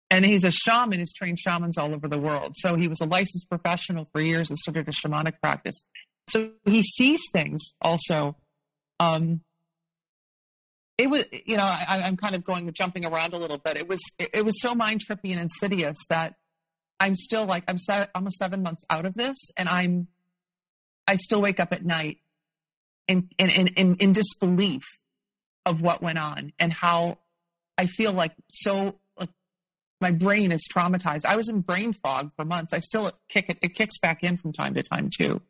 And he's a shaman. He's trained shamans all over the world. So he was a licensed professional for years and started a shamanic practice. So he sees things also um, it was you know I, am kind of going jumping around a little bit. It was it, it was so mind trippy and insidious that i'm still like i'm se- almost seven months out of this and i'm i still wake up at night in in, in, in, in disbelief of what went on and how i feel like so like my brain is traumatized. I was in brain fog for months. I still kick it it kicks back in from time to time too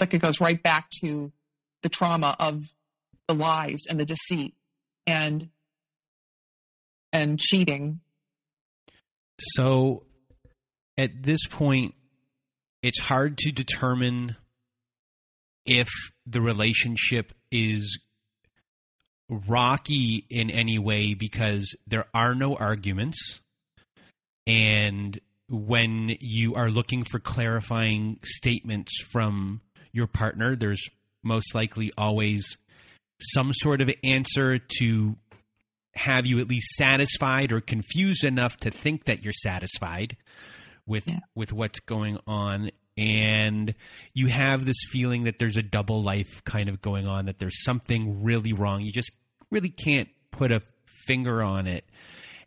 like it goes right back to the trauma of the lies and the deceit and and cheating. So at this point it's hard to determine if the relationship is rocky in any way because there are no arguments and when you are looking for clarifying statements from your partner there's most likely always some sort of answer to have you at least satisfied or confused enough to think that you're satisfied with yeah. with what's going on and you have this feeling that there's a double life kind of going on that there's something really wrong you just really can't put a finger on it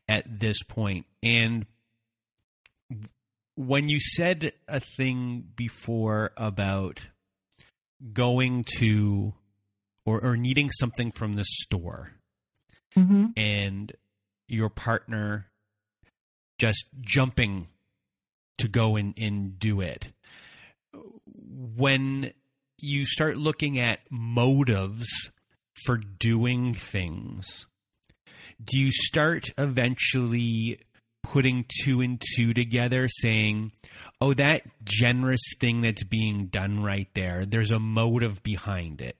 at this point. point and when you said a thing before about going to or, or needing something from the store mm-hmm. and your partner just jumping to go and, and do it. When you start looking at motives for doing things, do you start eventually putting two and two together, saying, oh, that generous thing that's being done right there, there's a motive behind it.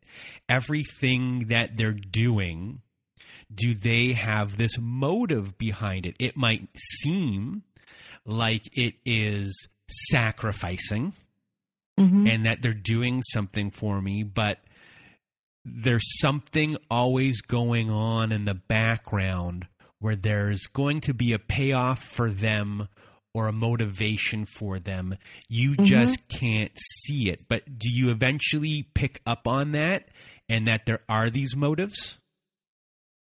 Everything that they're doing, do they have this motive behind it? It might seem like it is sacrificing mm-hmm. and that they're doing something for me, but there's something always going on in the background where there's going to be a payoff for them or a motivation for them. You mm-hmm. just can't see it. But do you eventually pick up on that and that there are these motives?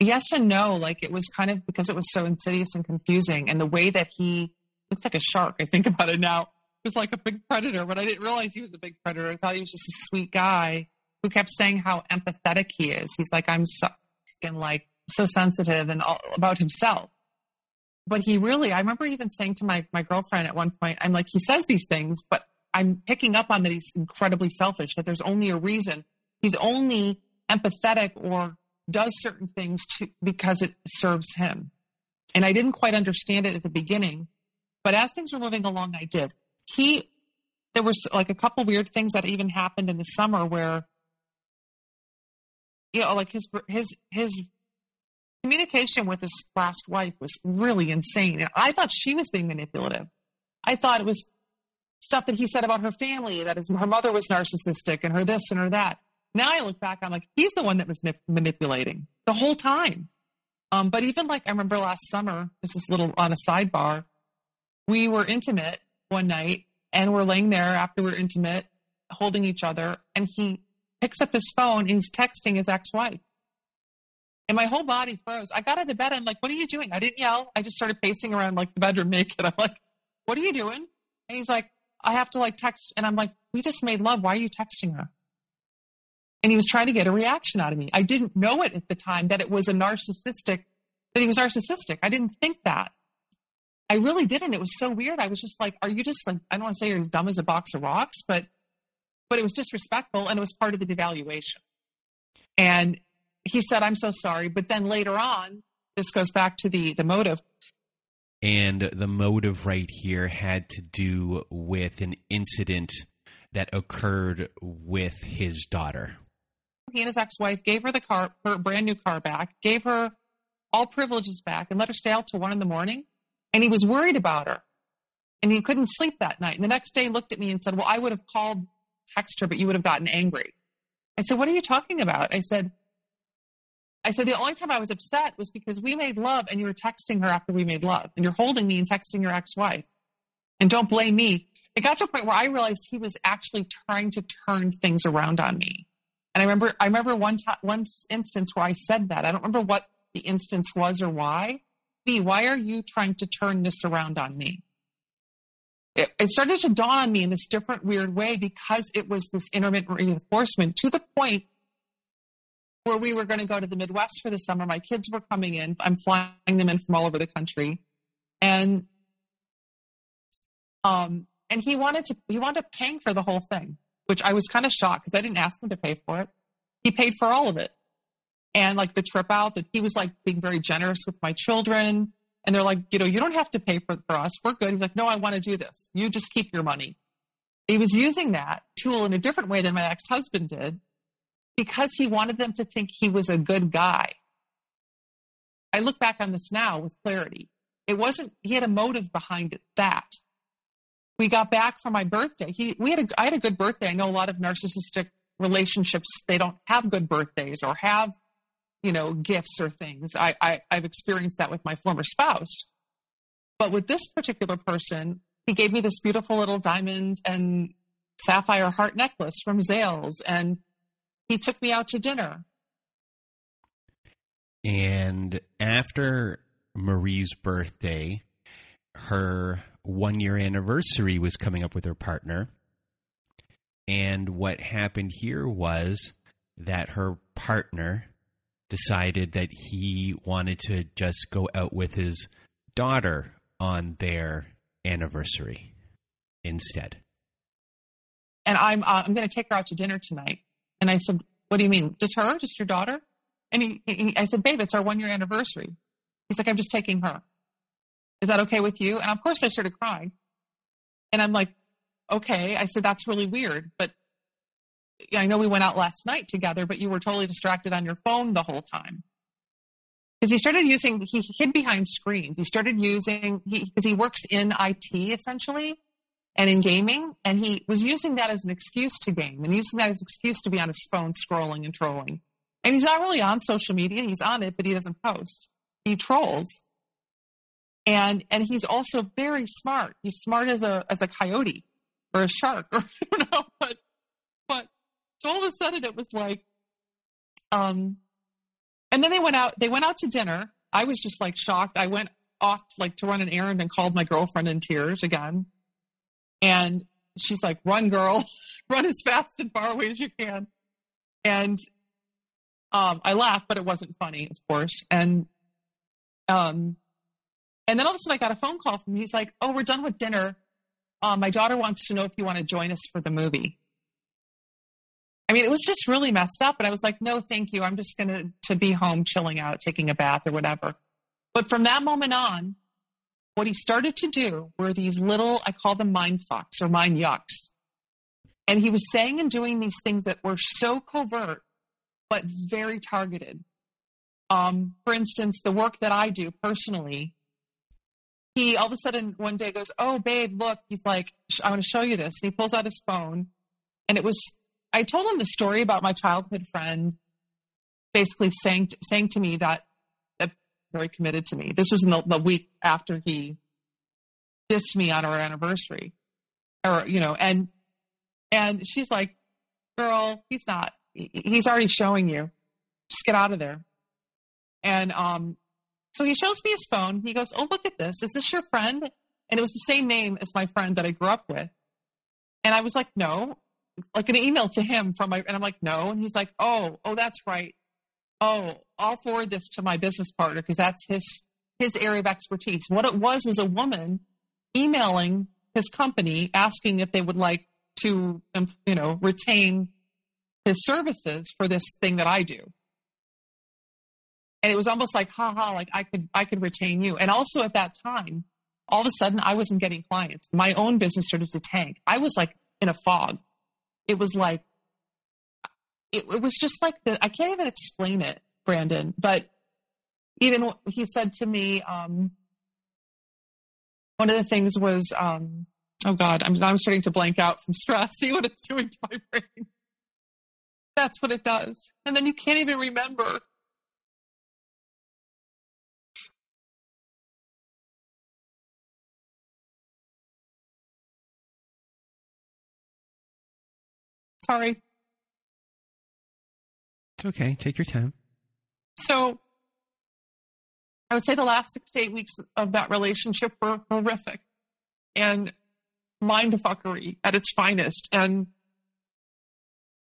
Yes and no. Like it was kind of because it was so insidious and confusing. And the way that he looks like a shark, I think about it now, was like a big predator, but I didn't realize he was a big predator. I thought he was just a sweet guy who kept saying how empathetic he is. He's like, I'm so and like so sensitive and all about himself but he really, I remember even saying to my, my girlfriend at one point, I'm like, he says these things, but I'm picking up on that he's incredibly selfish, that there's only a reason. He's only empathetic or does certain things to, because it serves him. And I didn't quite understand it at the beginning, but as things were moving along, I did. he there was like a couple weird things that even happened in the summer where you know like his his his communication with his last wife was really insane. And i thought she was being manipulative. I thought it was stuff that he said about her family that his, her mother was narcissistic and her this and her that. Now i look back i'm like he's the one that was nip- manipulating the whole time. Um, but even like i remember last summer this is little on a sidebar we were intimate one night and we're laying there after we're intimate, holding each other, and he picks up his phone and he's texting his ex-wife. And my whole body froze. I got out of the bed. I'm like, what are you doing? I didn't yell. I just started pacing around like the bedroom naked. I'm like, what are you doing? And he's like, I have to like text. And I'm like, we just made love. Why are you texting her? And he was trying to get a reaction out of me. I didn't know it at the time that it was a narcissistic, that he was narcissistic. I didn't think that. I really didn't. It was so weird. I was just like, are you just like, I don't want to say you're as dumb as a box of rocks, but, but it was disrespectful and it was part of the devaluation. And he said, I'm so sorry. But then later on, this goes back to the, the motive. And the motive right here had to do with an incident that occurred with his daughter. He and his ex wife gave her the car, her brand new car back, gave her all privileges back, and let her stay out till one in the morning and he was worried about her. And he couldn't sleep that night. And the next day he looked at me and said, Well, I would have called, text her, but you would have gotten angry. I said, What are you talking about? I said, I said, the only time I was upset was because we made love and you were texting her after we made love and you're holding me and texting your ex wife. And don't blame me. It got to a point where I realized he was actually trying to turn things around on me. And I remember, I remember one time, one instance where I said that. I don't remember what the instance was or why, me, why are you trying to turn this around on me? It, it started to dawn on me in this different, weird way because it was this intermittent reinforcement to the point where we were going to go to the Midwest for the summer. My kids were coming in. I'm flying them in from all over the country. And um, and he wanted to he wanted up paying for the whole thing, which I was kind of shocked because I didn't ask him to pay for it. He paid for all of it and like the trip out that he was like being very generous with my children and they're like you know you don't have to pay for, for us we're good he's like no i want to do this you just keep your money he was using that tool in a different way than my ex-husband did because he wanted them to think he was a good guy. I look back on this now with clarity. It wasn't he had a motive behind it that. We got back for my birthday. He we had a i had a good birthday. I know a lot of narcissistic relationships they don't have good birthdays or have you know, gifts or things. I, I, I've experienced that with my former spouse. But with this particular person, he gave me this beautiful little diamond and sapphire heart necklace from Zales, and he took me out to dinner. And after Marie's birthday, her one year anniversary was coming up with her partner. And what happened here was that her partner decided that he wanted to just go out with his daughter on their anniversary instead. And I'm uh, I'm going to take her out to dinner tonight. And I said, "What do you mean? Just her? Just your daughter?" And he, he I said, "Babe, it's our one year anniversary." He's like, "I'm just taking her. Is that okay with you?" And of course, I started crying. And I'm like, "Okay." I said, "That's really weird, but I know we went out last night together, but you were totally distracted on your phone the whole time. Because he started using, he hid behind screens. He started using, because he, he works in IT essentially and in gaming, and he was using that as an excuse to game and using that as an excuse to be on his phone scrolling and trolling. And he's not really on social media. He's on it, but he doesn't post. He trolls. And and he's also very smart. He's smart as a as a coyote or a shark (laughs) or I don't know, but but so all of a sudden it was like, um, and then they went out, they went out to dinner. I was just like shocked. I went off like to run an errand and called my girlfriend in tears again. And she's like, run girl, (laughs) run as fast and far away as you can. And, um, I laughed, but it wasn't funny, of course. And, um, and then all of a sudden I got a phone call from him. He's like, oh, we're done with dinner. Um, my daughter wants to know if you want to join us for the movie. I mean, it was just really messed up. And I was like, no, thank you. I'm just going to, to be home chilling out, taking a bath or whatever. But from that moment on, what he started to do were these little, I call them mind fucks or mind yucks. And he was saying and doing these things that were so covert, but very targeted. Um, for instance, the work that I do personally, he all of a sudden one day goes, Oh, babe, look, he's like, I want to show you this. And he pulls out his phone. And it was, I told him the story about my childhood friend basically saying, saying to me that, very committed to me. This was in the, the week after he dissed me on our anniversary or, you know, and, and she's like, girl, he's not, he's already showing you. Just get out of there. And um, so he shows me his phone. He goes, Oh, look at this. Is this your friend? And it was the same name as my friend that I grew up with. And I was like, No, like an email to him from my, and I'm like, No. And he's like, Oh, oh, that's right. Oh, I'll forward this to my business partner because that's his his area of expertise. What it was was a woman emailing his company asking if they would like to, um, you know, retain his services for this thing that I do. And it was almost like haha like i could i could retain you. And also at that time all of a sudden i wasn't getting clients. My own business started to tank. I was like in a fog. It was like it, it was just like the i can't even explain it brandon but even he said to me um, one of the things was um, oh god I'm, I'm starting to blank out from stress. (laughs) See what it's doing to my brain. That's what it does. And then you can't even remember. Sorry. Okay. Take your time. So I would say the last six to eight weeks of that relationship were horrific and mindfuckery at its finest. And,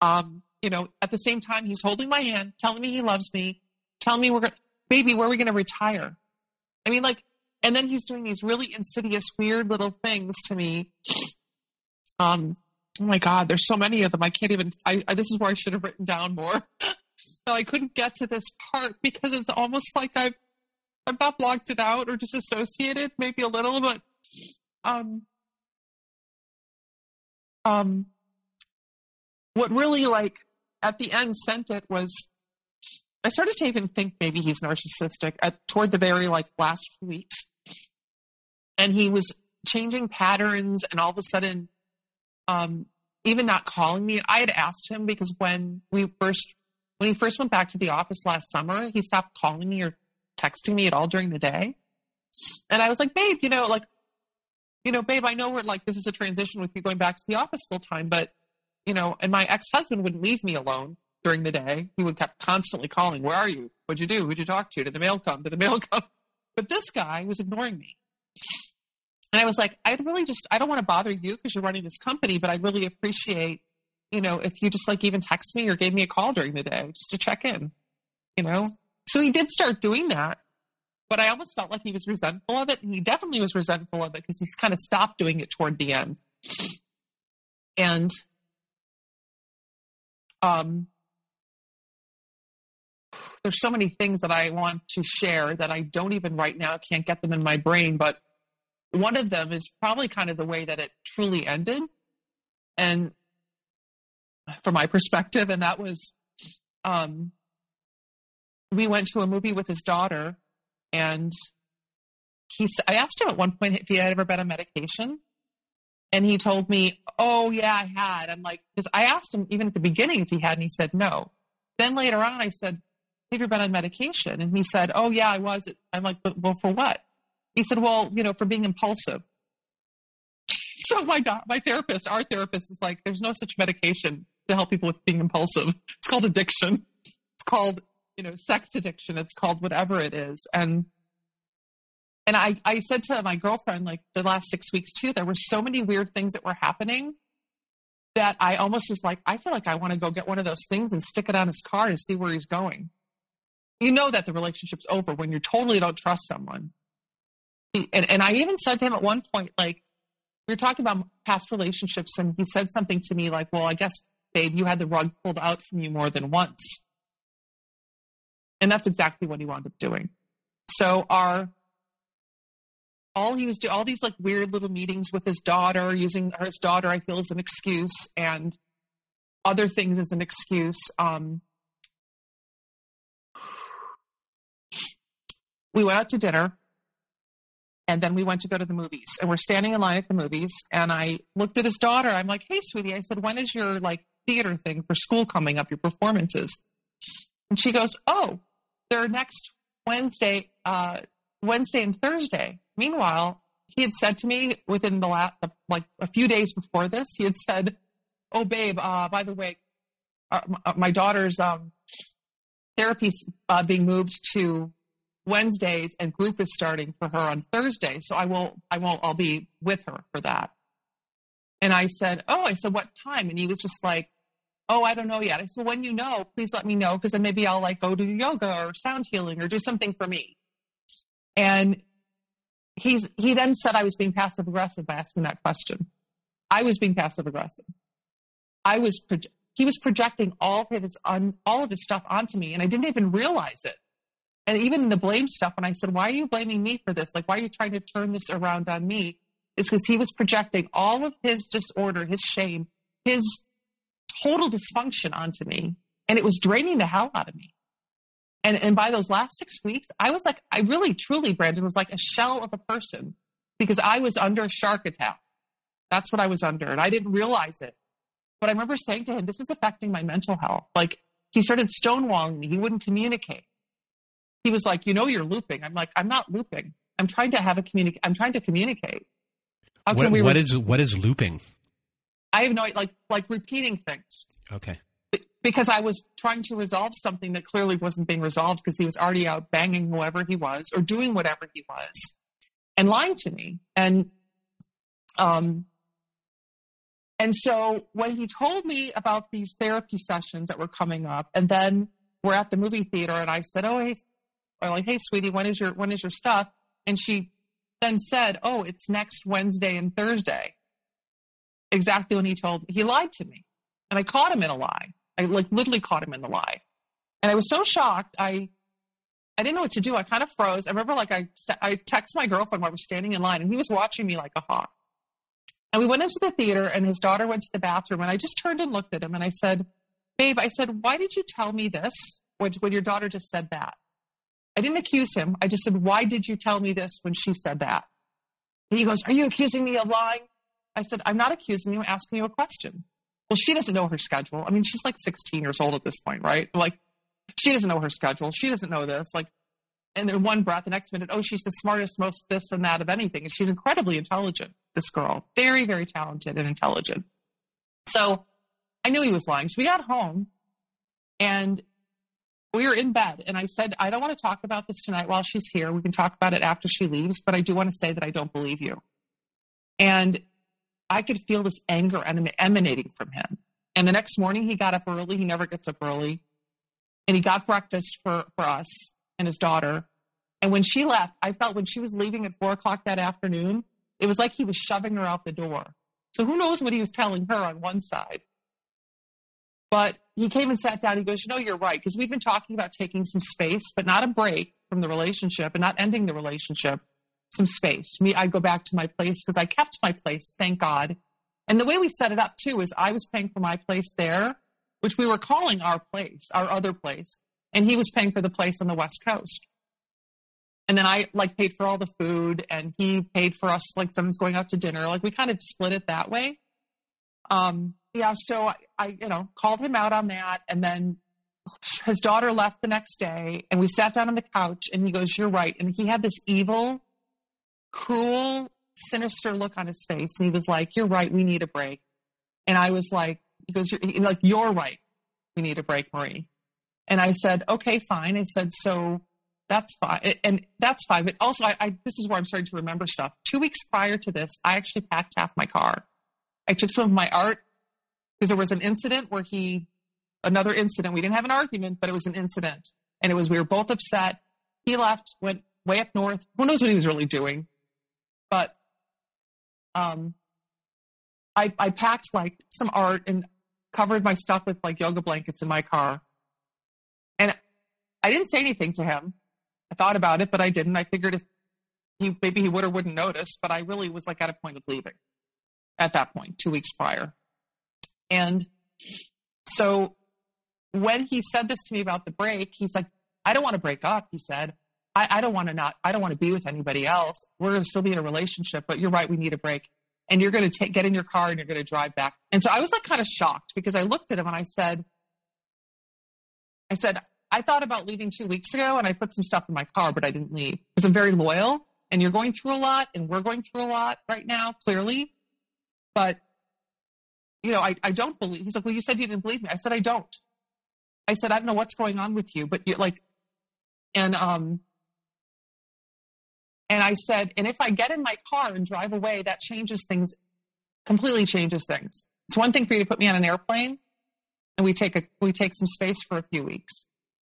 um, you know, at the same time, he's holding my hand, telling me he loves me, telling me we're going to, baby, where are we going to retire? I mean, like, and then he's doing these really insidious, weird little things to me. Um, oh my god there's so many of them. I can't even I, I this is where i should have written down more. (laughs) But i couldn't get to this part because it's almost like i've i've not blocked it out or disassociated maybe a little but um um what really like at the end sent it was i started to even think maybe he's narcissistic at toward the very like last weeks and he was changing patterns and all of a sudden um, even not calling me. I had asked him because when we first, when he first went back to the office last summer, he stopped calling me or texting me at all during the day. And I was like, babe, you know, like, you know, babe, I know we're like, this is a transition with you going back to the office full time, but, you know, and my ex husband wouldn't leave me alone during the day. He would kept constantly calling, where are you? What'd you do? Who'd you talk to? Did the mail come? Did the mail (laughs) come? But this guy was ignoring me. And I was like, I really just, I don't want to bother you because you're running this company, but I really appreciate, you know, if you just like even text me or gave me a call during the day just to check in, you know? So he did start doing that, but I almost felt like he was resentful of it. And he definitely was resentful of it because he's kind of stopped doing it toward the end. And, um, there's so many things that I want to share that I don't even right now can't get them in my brain, but one of them is probably kind of the way that it truly ended. And from my perspective, and that was um, we went to a movie with his daughter, and he I asked him at one point if he had ever been on medication. And he told me, Oh, yeah, I had. I'm like, because I asked him even at the beginning if he had, and he said no. Then later on, I said, Have you been on medication? And he said, Oh, yeah, I was. I'm like, Well, for what? He said, well, you know, for being impulsive. (laughs) so my my therapist, our therapist is like, there's no such medication to help people with being impulsive. (laughs) It's called addiction. It's called, you know, sex addiction. It's called whatever it is. And, and I, I said to my girlfriend, like the last six weeks too, there were so many weird things that were happening that I almost was like, I feel like I want to go get one of those things and stick it on his car to see where he's going. You know that the relationship's over when you totally don't trust someone and, and I even said to him at one point, like, we were talking about past relationships, and he said something to me like, Well, I guess, babe, you had the rug pulled out from you more than once. And that's exactly what he wound up doing. So our all he was doing, all these like weird little meetings with his daughter, using his daughter, I feel, as an excuse, and other things as an excuse. Um, we went out to dinner and then we went to go to the movies. And we're standing in line at the movies and i looked at his daughter. I'm like hey sweetie. I said when is your like theater thing for school coming up your performances? And she goes oh they're next wednesday uh, wednesday and thursday. Meanwhile he had said to me within the last like a few days before this he had said oh babe uh, by the way uh, my daughter's um, therapy uh, being moved to Wednesdays and group is starting for her on Thursday. So I won't, I won't, I'll be with her for that. And I said, Oh, I said, what time? And he was just like, Oh, I don't know yet. I said, when you know, please let me know because then maybe I'll like go to yoga or sound healing or do something for me. And he's, he then said I was being passive aggressive by asking that question. I was being passive aggressive. I was, he was projecting all of his, on, all of his stuff onto me and I didn't even realize it and even the blame stuff, when I said, Why are you blaming me for this? Like, why are you trying to turn this around on me? Is because he was projecting all of his disorder, his shame, his total dysfunction onto me. And it was draining the hell out of me. And, and by those last six weeks, I was like, I really, truly, Brandon, was like a shell of a person because I was under a shark attack. That's what I was under. And I didn't realize it. But I remember saying to him, This is affecting my mental health. Like, he started stonewalling me. He wouldn't communicate he was like, you know, you're looping. I'm like, I'm not looping. I'm trying to have a communicate. I'm trying to communicate. How what, we what res- is what is looping? I have no like like repeating things. Okay. Because I was trying to resolve something that clearly wasn't being resolved because he was already out banging whoever he was or doing whatever he was and lying to me. And um and so when he told me about these therapy sessions that were coming up, and then we're at the movie theater, and I said, "Oh, hey, or like, hey, sweetie, when is your when is your stuff? And she then said, oh, it's next Wednesday and Thursday. Exactly when he told me. He lied to me. And I caught him in a lie. I like literally caught him in the lie. And I was so shocked. I I didn't know what to do. I kind of froze. I remember like I I texted my girlfriend while we're standing in line and he was watching me like a hawk. And we went into the theater and his daughter went to the bathroom and I just turned and looked at him and I said, "Babe, I said, why did you tell me this when, when your daughter just said that?" I didn't accuse him. I just said, Why did you tell me this when she said that? And he goes, Are you accusing me of lying? I said, I'm not accusing you, I'm asking you a question. Well, she doesn't know her schedule. I mean, she's like 16 years old at this point, right? Like, she doesn't know her schedule. She doesn't know this. Like, and in one breath, the next minute, oh, she's the smartest, most this and that of anything. And she's incredibly intelligent, this girl. Very, very talented and intelligent. So I knew he was lying. So we got home and we were in bed and I said, I don't want to talk about this tonight while she's here. We can talk about it after she leaves, but I do want to say that I don't believe you. And I could feel this anger emanating from him. And the next morning he got up early. He never gets up early. And he got breakfast for, for us and his daughter. And when she left, I felt when she was leaving at four o'clock that afternoon, it was like he was shoving her out the door. So who knows what he was telling her on one side. But he came and sat down. He goes, You know, you're right. Because we've been talking about taking some space, but not a break from the relationship and not ending the relationship, some space. Me, I go back to my place because I kept my place, thank God. And the way we set it up too is I was paying for my place there, which we were calling our place, our other place. And he was paying for the place on the West Coast. And then I like paid for all the food and he paid for us like someone's going out to dinner. Like we kind of split it that way. Um, yeah, so I, I, you know, called him out on that. And then his daughter left the next day and we sat down on the couch and he goes, You're right. And he had this evil, cruel, sinister look on his face. And he was like, You're right. We need a break. And I was like, He goes, You're like, You're right. We need a break, Marie. And I said, Okay, fine. I said, So that's fine. And that's fine. But also, I, I, this is where I'm starting to remember stuff. Two weeks prior to this, I actually packed half my car. I took some of my art because there was an incident where he, another incident. We didn't have an argument, but it was an incident, and it was we were both upset. He left, went way up north. Who knows what he was really doing? But um, I I packed like some art and covered my stuff with like yoga blankets in my car, and I didn't say anything to him. I thought about it, but I didn't. I figured if he maybe he would or wouldn't notice, but I really was like at a point of leaving at that point, two weeks prior. And so when he said this to me about the break, he's like, I don't want to break up, he said. I, I don't want to not I don't want to be with anybody else. We're gonna still be in a relationship, but you're right, we need a break. And you're gonna take get in your car and you're gonna drive back. And so I was like kind of shocked because I looked at him and I said, I said, I thought about leaving two weeks ago and I put some stuff in my car, but I didn't leave because I'm very loyal and you're going through a lot and we're going through a lot right now, clearly. But, you know, I, I don't believe. He's like, well, you said you didn't believe me. I said, I don't. I said, I don't know what's going on with you, but you're like, and, um, and I said, and if I get in my car and drive away, that changes things, completely changes things. It's one thing for you to put me on an airplane and we take a, we take some space for a few weeks.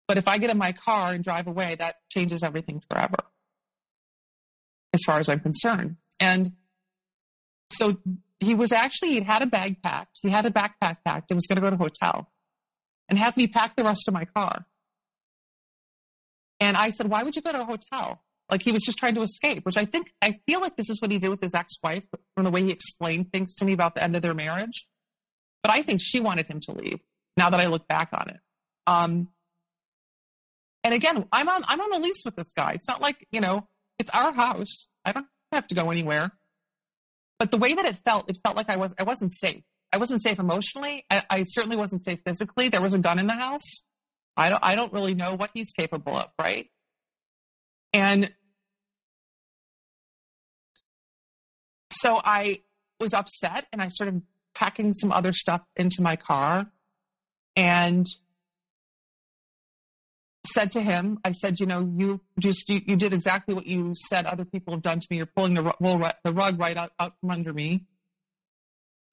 But if I get in my car and drive away, that changes everything forever, as far as I'm concerned. And so he was actually, he'd had a bag packed. He had a backpack packed and was going to go to a hotel and have me pack the rest of my car. And I said, why would you go to a hotel? Like he was just trying to escape, which I think, I feel like this is what he did with his ex wife from the way he explained things to me about the end of their marriage. But I think she wanted him to leave now that I look back on it. Um, and again, I'm on I'm on a lease with this guy. It's not like, you know, it's our house. I don't have to go anywhere. But the way that it felt, it felt like I was I wasn't safe. I wasn't safe emotionally. I, I certainly wasn't safe physically. There was a gun in the house. I don't I don't really know what he's capable of, right? And so I was upset and I started packing some other stuff into my car and said to him, I said, you know, you just, you, you did exactly what you said other people have done to me. You're pulling the, rug, the rug right out, out from under me.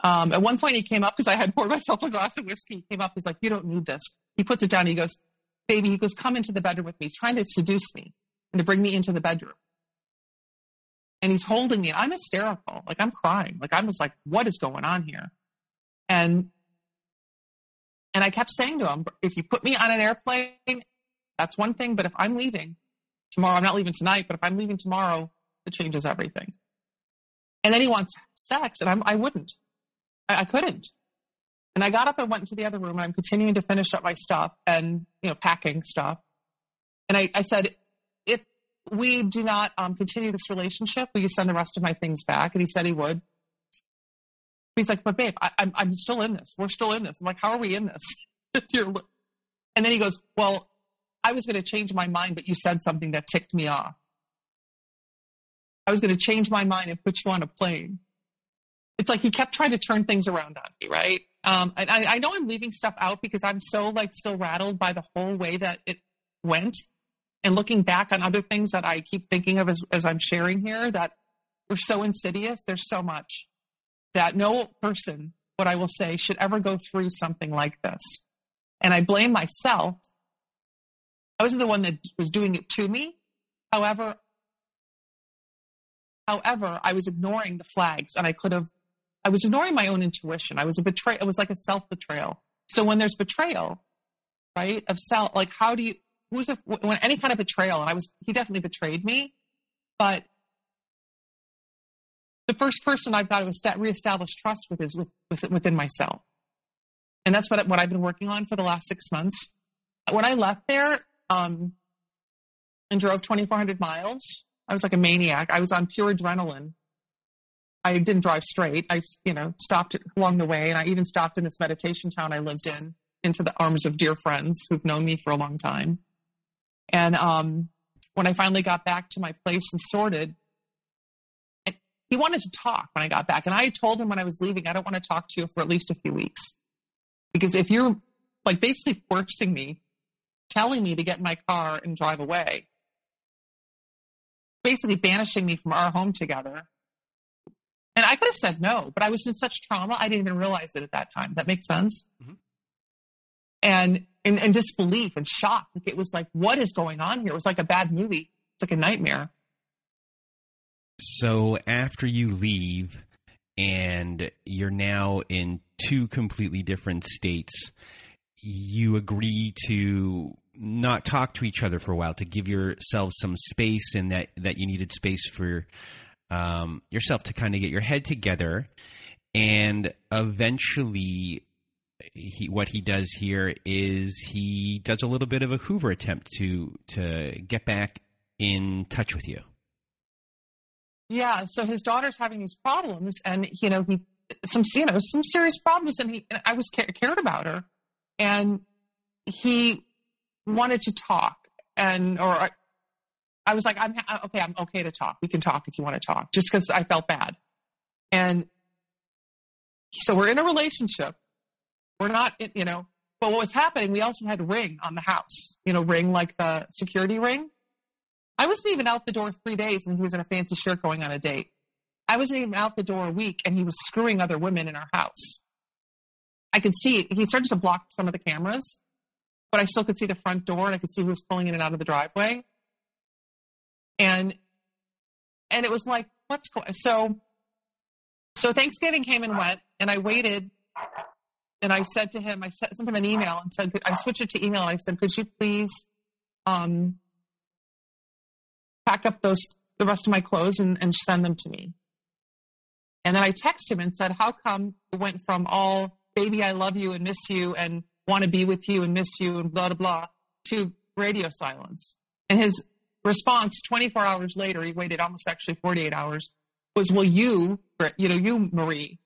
Um, at one point he came up because I had poured (laughs) myself a glass of whiskey. He came up. He's like, you don't need this. He puts it down. He goes, baby, he goes, come into the bedroom with me. He's trying to seduce me and to bring me into the bedroom. And he's holding me. I'm hysterical. Like I'm crying. Like I'm just like, what is going on here? And and I kept saying to him, if you put me on an airplane that's one thing. But if I'm leaving tomorrow, I'm not leaving tonight, but if I'm leaving tomorrow, it changes everything. And then he wants sex, and I'm, I wouldn't. I, I couldn't. And I got up and went into the other room, and I'm continuing to finish up my stuff and you know packing stuff. And I, I said, if we do not um, continue this relationship, will you send the rest of my things back? And he said he would. He's like, but babe, I, I'm I'm still in this. We're still in this. I'm like, how are we in this? (laughs) and then he goes, well, I was going to change my mind, but you said something that ticked me off. I was going to change my mind and put you on a plane. It's like he kept trying to turn things around on me, right? Um, and I, I know I'm leaving stuff out because I'm so like still rattled by the whole way that it went. And looking back on other things that I keep thinking of as, as I'm sharing here that were so insidious, there's so much that no person, what I will say, should ever go through something like this. And I blame myself I wasn't the one that was doing it to me. However, however, I was ignoring the flags and I could have, I was ignoring my own intuition. I was a betrayal. It was like a self betrayal. So when there's betrayal, right, of self, like how do you, who's the, when any kind of betrayal, and I was, he definitely betrayed me, but the first person I've got to reestablish trust with is with, within myself. And that's what, what I've been working on for the last six months. When I left there, um, and drove 2,400 miles. I was like a maniac. I was on pure adrenaline. I didn't drive straight. I, you know, stopped along the way, and I even stopped in this meditation town I lived in, into the arms of dear friends who've known me for a long time. And um, when I finally got back to my place and sorted, he wanted to talk when I got back, and I told him when I was leaving, I don't want to talk to you for at least a few weeks, because if you're like basically forcing me telling me to get in my car and drive away, basically banishing me from our home together. And I could have said no, but I was in such trauma, I didn't even realize it at that time. That makes sense? Mm-hmm. And, and, and disbelief and shock. Like it was like, what is going on here? It was like a bad movie. It's like a nightmare. So after you leave and you're now in two completely different states, you agree to not talk to each other for a while to give yourselves some space and that that you needed space for um, yourself to kind of get your head together and eventually he, what he does here is he does a little bit of a Hoover attempt to to get back in touch with you. Yeah, so his daughter's having these problems, and you know he some you know some serious problems, and he I was cared about her, and he wanted to talk, and or I, I was like, I'm uh, okay, I'm okay to talk. We can talk if you want to talk, just because I felt bad, and so we're in a relationship. We're not, you know, but what was happening? We also had ring on the house, you know, ring like the security ring. I wasn't even out the door three days, and he was in a fancy shirt going on a date. I wasn't even out the door a week, and he was screwing other women in our house. I could see he started to block some of the cameras, but I still could see the front door, and I could see who was pulling in and out of the driveway. And and it was like, what's going? So so Thanksgiving came and went, and I waited. And I said to him, I sent him an email and said, I switched it to email. I said, could you please um, pack up those the rest of my clothes and, and send them to me? And then I texted him and said, how come it went from all baby, I love you and miss you and want to be with you and miss you and blah, blah, blah to radio silence? And his response 24 hours later, he waited almost actually 48 hours, was, well, you, you know, you, Marie,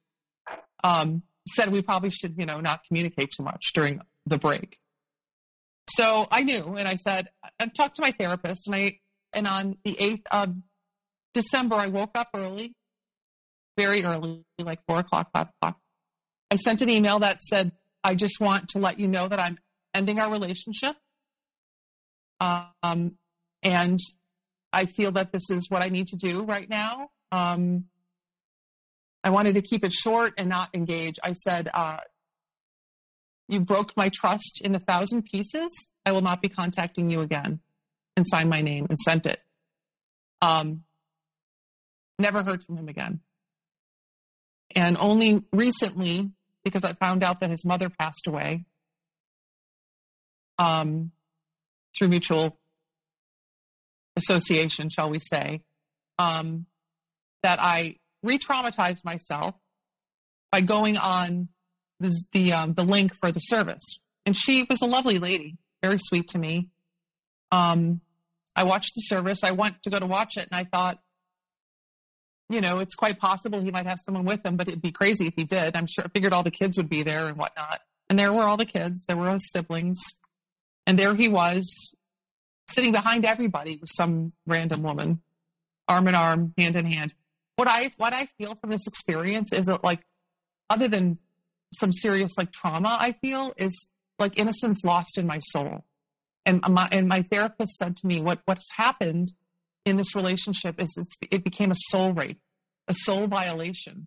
um, said we probably should, you know, not communicate too much during the break. So I knew, and I said, I talked to my therapist, and I, and on the 8th of December, I woke up early, very early, like four o'clock, five o'clock. I sent an email that said, I just want to let you know that I'm ending our relationship. Um, and I feel that this is what I need to do right now. Um, I wanted to keep it short and not engage. I said, uh, You broke my trust in a thousand pieces. I will not be contacting you again. And signed my name and sent it. Um, never heard from him again. And only recently, because I found out that his mother passed away um, through mutual association, shall we say, um, that I re-traumatized myself by going on the the, um, the link for the service. And she was a lovely lady, very sweet to me. Um, I watched the service. I went to go to watch it, and I thought, you know, it's quite possible he might have someone with him, but it'd be crazy if he did. I'm sure. I figured all the kids would be there and whatnot. And there were all the kids. There were his siblings, and there he was, sitting behind everybody with some random woman, arm in arm, hand in hand what I what I feel from this experience is that like other than some serious like trauma I feel is like innocence lost in my soul. And my and my therapist said to me, what what's happened in this relationship is it became a soul rape, a soul violation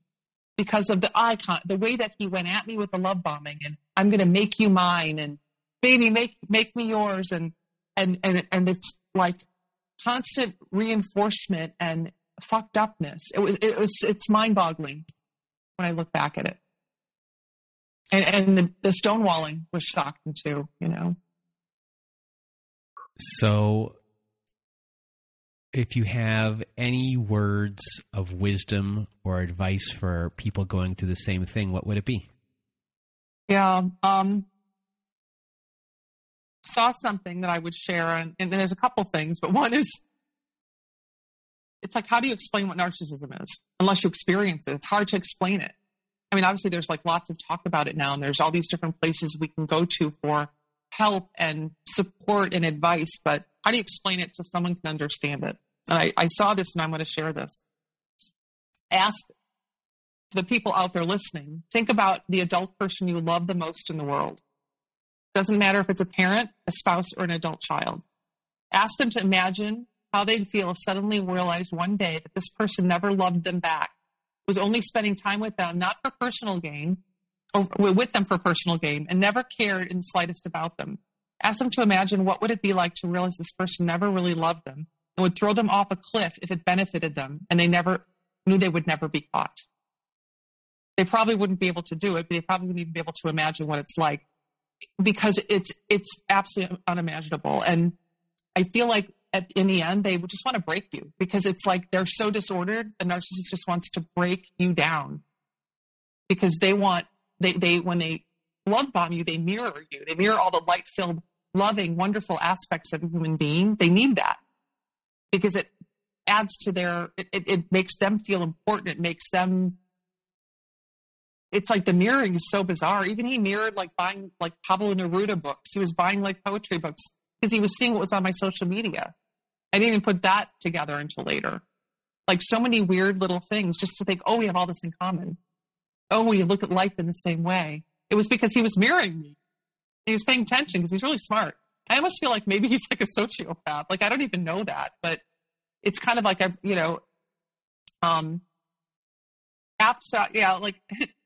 because of the icon, the way that he went at me with the love bombing and I'm going to make you mine and baby, make, make me yours. And, and, and, and it's like constant reinforcement and fucked upness. It was it was it's mind boggling when I look back at it. And and the, the stonewalling was shocking too, you know. So if you have any words of wisdom or advice for people going through the same thing, what would it be? Yeah, um, saw something that I would share, and, and there's a couple things, but one is it's like how do you explain what narcissism is unless you experience it it's hard to explain it i mean obviously there's like lots of talk about it now and there's all these different places we can go to for help and support and advice but how do you explain it so someone can understand it? And i, I saw this and i'm going to share this. Ask the people out there listening think about the adult person you love the most in the world. Doesn't matter if it's a parent a spouse or an adult child. Ask them to imagine how they'd feel if suddenly realized one day that this person never loved them back, was only spending time with them, not for personal gain, or with them for personal gain, and never cared in the slightest about them. Ask them to imagine what would it be like to realize this person never really loved them and would throw them off a cliff if it benefited them and they never knew they would never be caught. They probably wouldn't be able to do it, but they probably wouldn't even be able to imagine what it's like because it's it's absolutely unimaginable and i feel like at, in the end they would just want to break you because it's like they're so disordered the narcissist just wants to break you down because they want they they when they love bomb you they mirror you they mirror all the light filled loving wonderful aspects of a human being they need that because it adds to their it, it, it makes them feel important it makes them it's like the mirroring is so bizarre. Even he mirrored like buying like Pablo Neruda books. He was buying like poetry books because he was seeing what was on my social media. I didn't even put that together until later. Like so many weird little things just to think, oh, we have all this in common. Oh, we look at life in the same way. It was because he was mirroring me. He was paying attention because he's really smart. I almost feel like maybe (laughs) he's like a sociopath. Like I don't even know that, but it's kind of like I've, you know, um, after, yeah, like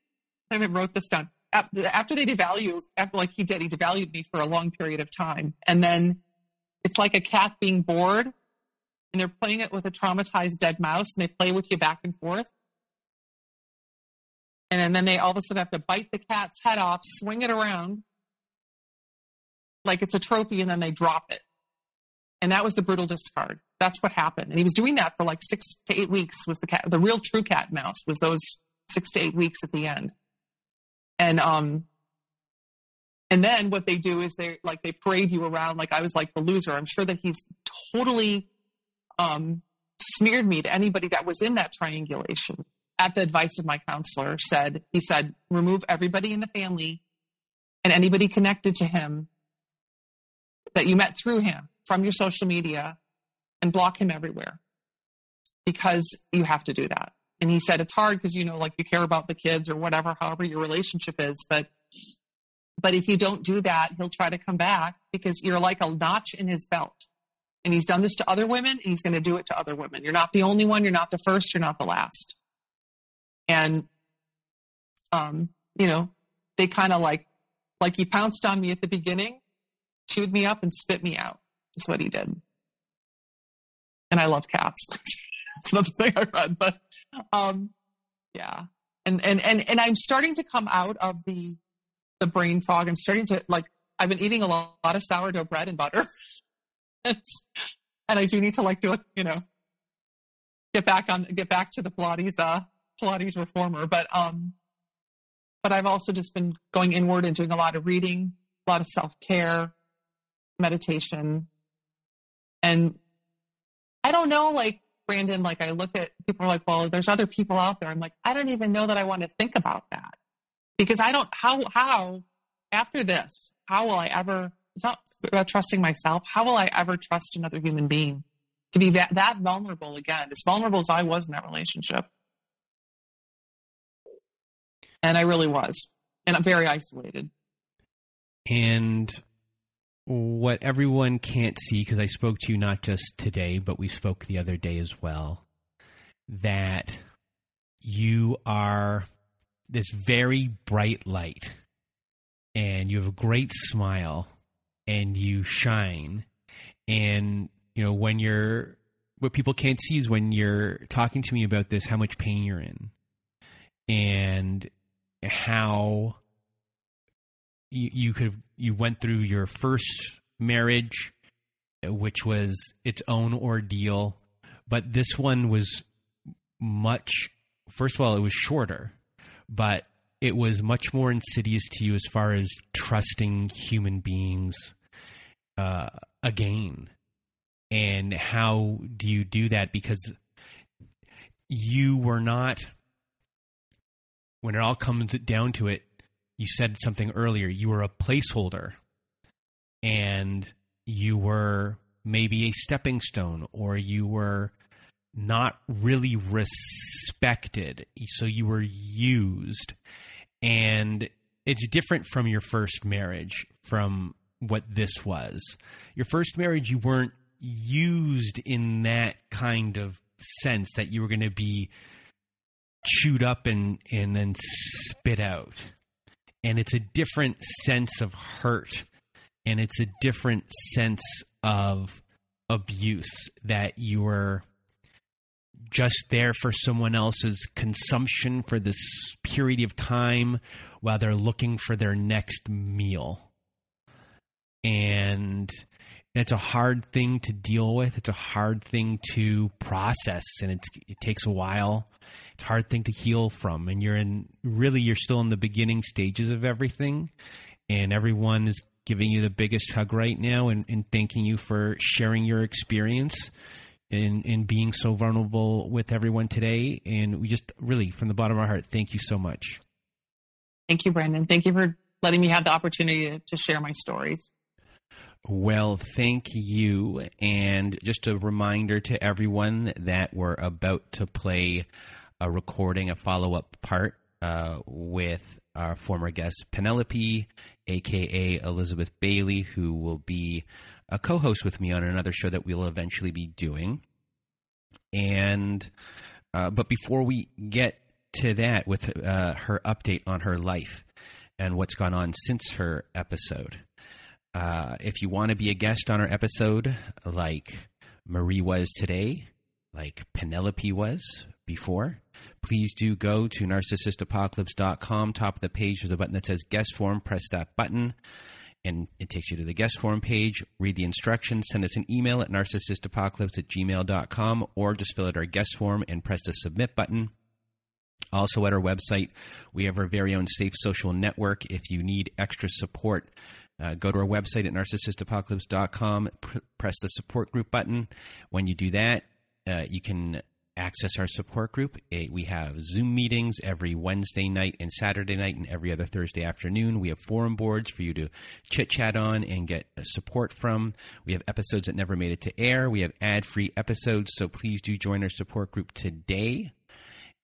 (laughs) I wrote this down. After they devalue, after like he did, he devalued me for a long period of time. And then it's like a cat being bored and they're playing it with a traumatized dead mouse and they play with you back and forth. And then they all of a sudden have to bite the cat's head off, swing it around like it's a trophy, and then they drop it. And that was the brutal discard. That's what happened. And he was doing that for like six to eight weeks was the cat, the real true cat mouse was those six to eight weeks at the end and um and then what they do is they like they parade you around like I was like the loser. I'm sure that he's totally um, smeared me to anybody that was in that triangulation. At the advice of my counselor, said he said remove everybody in the family and anybody connected to him that you met through him from your social media and block him everywhere because you have to do that. And he said it's hard because you know, like you care about the kids or whatever, however your relationship is. But but if you don't do that, he'll try to come back because you're like a notch in his belt. And he's done this to other women, and he's going to do it to other women. You're not the only one. You're not the first. You're not the last. And, um, you know, they kind of like, like he pounced on me at the beginning, chewed me up, and spit me out. Is what he did. And I love cats. (laughs) It's another thing I read, but um, yeah. And and and and I'm starting to come out of the the brain fog. I'm starting to like. I've been eating a lot, lot of sourdough bread and butter, (laughs) and, and I do need to like do it. You know, get back on get back to the Pilates uh Pilates reformer. But um, but I've also just been going inward and doing a lot of reading, a lot of self care, meditation, and I don't know like Brandon, like I look at people are like, well, there's other people out there. I'm like, I don't even know that I want to think about that because I don't, how, how after this, how will I ever, it's not about trusting myself. How will I ever trust another human being to be that, that vulnerable again, as vulnerable as I was in that relationship? And I really was. And I'm very isolated. And what everyone can't see, because I spoke to you not just today, but we spoke the other day as well, that you are this very bright light and you have a great smile and you shine. And, you know, when you're, what people can't see is when you're talking to me about this, how much pain you're in and how you, you could you went through your first marriage, which was its own ordeal, but this one was much. First of all, it was shorter, but it was much more insidious to you as far as trusting human beings uh, again. And how do you do that? Because you were not, when it all comes down to it, you said something earlier. You were a placeholder, and you were maybe a stepping stone, or you were not really respected. So you were used, and it's different from your first marriage. From what this was, your first marriage, you weren't used in that kind of sense that you were going to be chewed up and and then spit out. And it's a different sense of hurt and it's a different sense of abuse that you're just there for someone else's consumption for this period of time while they're looking for their next meal. And it's a hard thing to deal with. It's a hard thing to process, and it takes a while. It's a hard thing to heal from, and you're in really you're still in the beginning stages of everything, and everyone is giving you the biggest hug right now and, and thanking you for sharing your experience and, and being so vulnerable with everyone today. And we just really, from the bottom of our heart, thank you so much. Thank you, Brandon. Thank you for letting me have the opportunity to share my stories. Well, thank you. And just a reminder to everyone that we're about to play a recording, a follow up part uh, with our former guest, Penelope, aka Elizabeth Bailey, who will be a co host with me on another show that we'll eventually be doing. And, uh, but before we get to that with uh, her update on her life and what's gone on since her episode. Uh, if you want to be a guest on our episode, like Marie was today, like Penelope was before, please do go to narcissistapocalypse.com. Top of the page, there's a button that says guest form. Press that button, and it takes you to the guest form page. Read the instructions. Send us an email at narcissistapocalypse at gmail.com, or just fill out our guest form and press the submit button. Also, at our website, we have our very own Safe Social Network. If you need extra support, uh, go to our website at narcissistapocalypse.com, pr- press the support group button. When you do that, uh, you can access our support group. It, we have Zoom meetings every Wednesday night and Saturday night, and every other Thursday afternoon. We have forum boards for you to chit chat on and get uh, support from. We have episodes that never made it to air. We have ad free episodes, so please do join our support group today.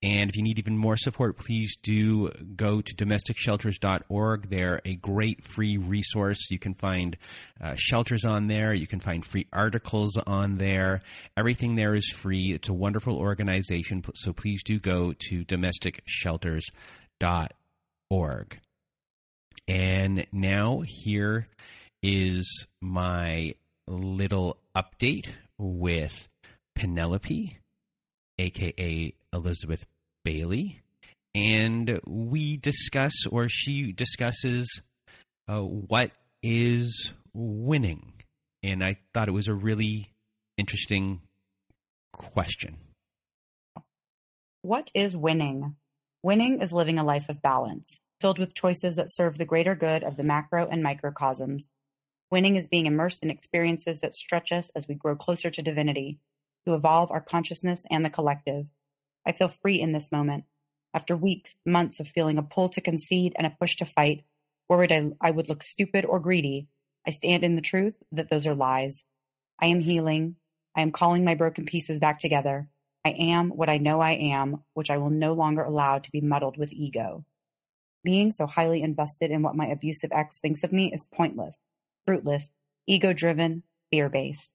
And if you need even more support, please do go to domesticshelters.org. They're a great free resource. You can find uh, shelters on there, you can find free articles on there. Everything there is free. It's a wonderful organization. So please do go to domesticshelters.org. And now here is my little update with Penelope, aka Elizabeth Bailey, and we discuss, or she discusses, uh, what is winning. And I thought it was a really interesting question. What is winning? Winning is living a life of balance, filled with choices that serve the greater good of the macro and microcosms. Winning is being immersed in experiences that stretch us as we grow closer to divinity, to evolve our consciousness and the collective. I feel free in this moment. After weeks, months of feeling a pull to concede and a push to fight, worried I, I would look stupid or greedy, I stand in the truth that those are lies. I am healing. I am calling my broken pieces back together. I am what I know I am, which I will no longer allow to be muddled with ego. Being so highly invested in what my abusive ex thinks of me is pointless, fruitless, ego driven, fear based.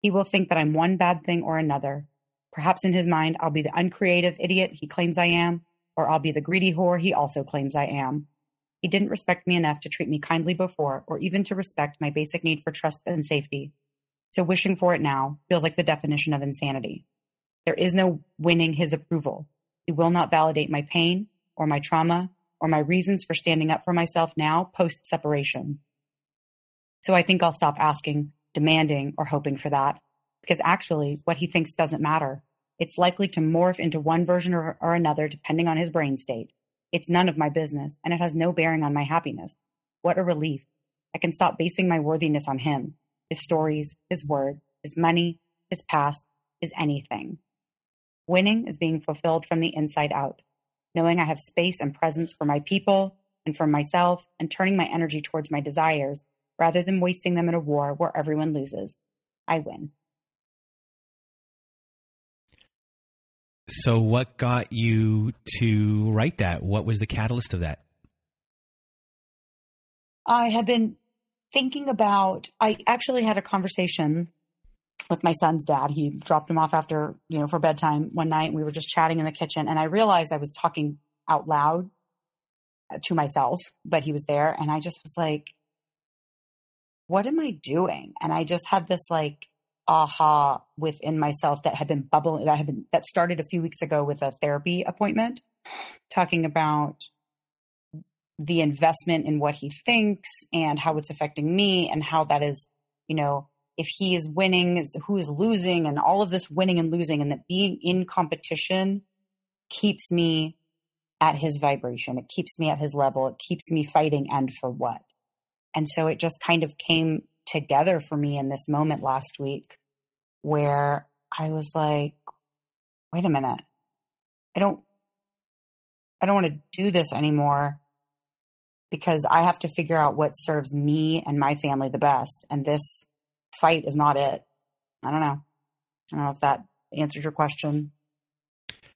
He will think that I'm one bad thing or another, Perhaps in his mind, I'll be the uncreative idiot he claims I am, or I'll be the greedy whore he also claims I am. He didn't respect me enough to treat me kindly before, or even to respect my basic need for trust and safety. So wishing for it now feels like the definition of insanity. There is no winning his approval. He will not validate my pain, or my trauma, or my reasons for standing up for myself now post separation. So I think I'll stop asking, demanding, or hoping for that because actually what he thinks doesn't matter. It's likely to morph into one version or, or another depending on his brain state. It's none of my business and it has no bearing on my happiness. What a relief. I can stop basing my worthiness on him, his stories, his word, his money, his past, his anything. Winning is being fulfilled from the inside out, knowing I have space and presence for my people and for myself and turning my energy towards my desires rather than wasting them in a war where everyone loses. I win. So, what got you to write that? What was the catalyst of that? I had been thinking about, I actually had a conversation with my son's dad. He dropped him off after, you know, for bedtime one night. And we were just chatting in the kitchen. And I realized I was talking out loud to myself, but he was there. And I just was like, what am I doing? And I just had this like aha within myself that had been bubbling that had been that started a few weeks ago with a therapy appointment talking about the investment in what he thinks and how it's affecting me and how that is, you know, if he is winning, who is losing and all of this winning and losing and that being in competition keeps me at his vibration. It keeps me at his level. It keeps me fighting and for what? And so it just kind of came together for me in this moment last week where I was like, wait a minute. I don't I don't want to do this anymore because I have to figure out what serves me and my family the best. And this fight is not it. I don't know. I don't know if that answers your question.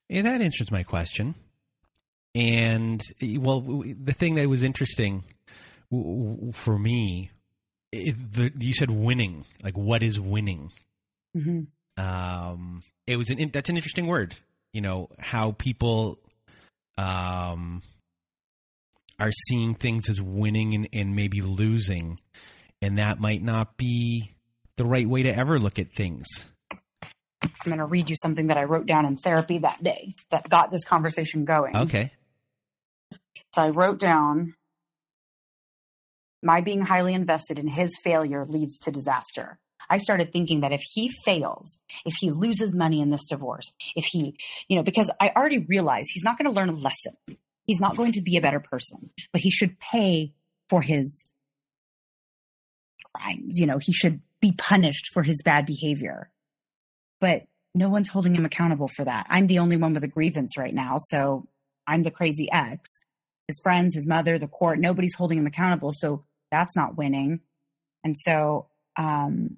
Yeah, that answers my question. And eh, well, the thing that was interesting for me, it, the, you said winning. Like, what is winning? Mm-hmm. Um, it was an that's an interesting word. You know how people um are seeing things as winning and, and maybe losing, and that might not be the right way to ever look at things. I'm going to read you something that I wrote down in therapy that day that got this conversation going. Okay. So I wrote down my being highly invested in his failure leads to disaster. I started thinking that if he fails, if he loses money in this divorce, if he, you know, because I already realized he's not going to learn a lesson. He's not going to be a better person, but he should pay for his crimes. You know, he should be punished for his bad behavior. But no one's holding him accountable for that. I'm the only one with a grievance right now. So I'm the crazy ex. His friends, his mother, the court, nobody's holding him accountable. So that's not winning. And so, um,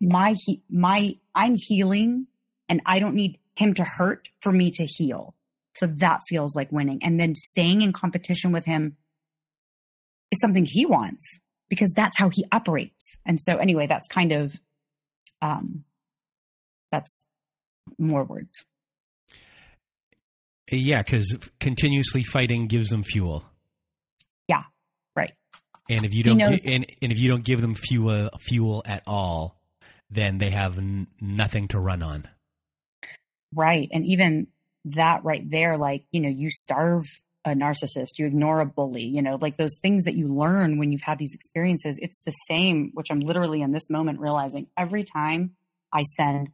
my, he- my, I'm healing and I don't need him to hurt for me to heal. So that feels like winning. And then staying in competition with him is something he wants because that's how he operates. And so anyway, that's kind of um that's more words. Yeah, because continuously fighting gives them fuel. And if you don't, and, and if you don't give them fuel, fuel at all, then they have n- nothing to run on. Right, and even that right there, like, you know, you starve a narcissist, you ignore a bully, you know, like those things that you learn when you've had these experiences. It's the same, which I'm literally in this moment realizing every time I send,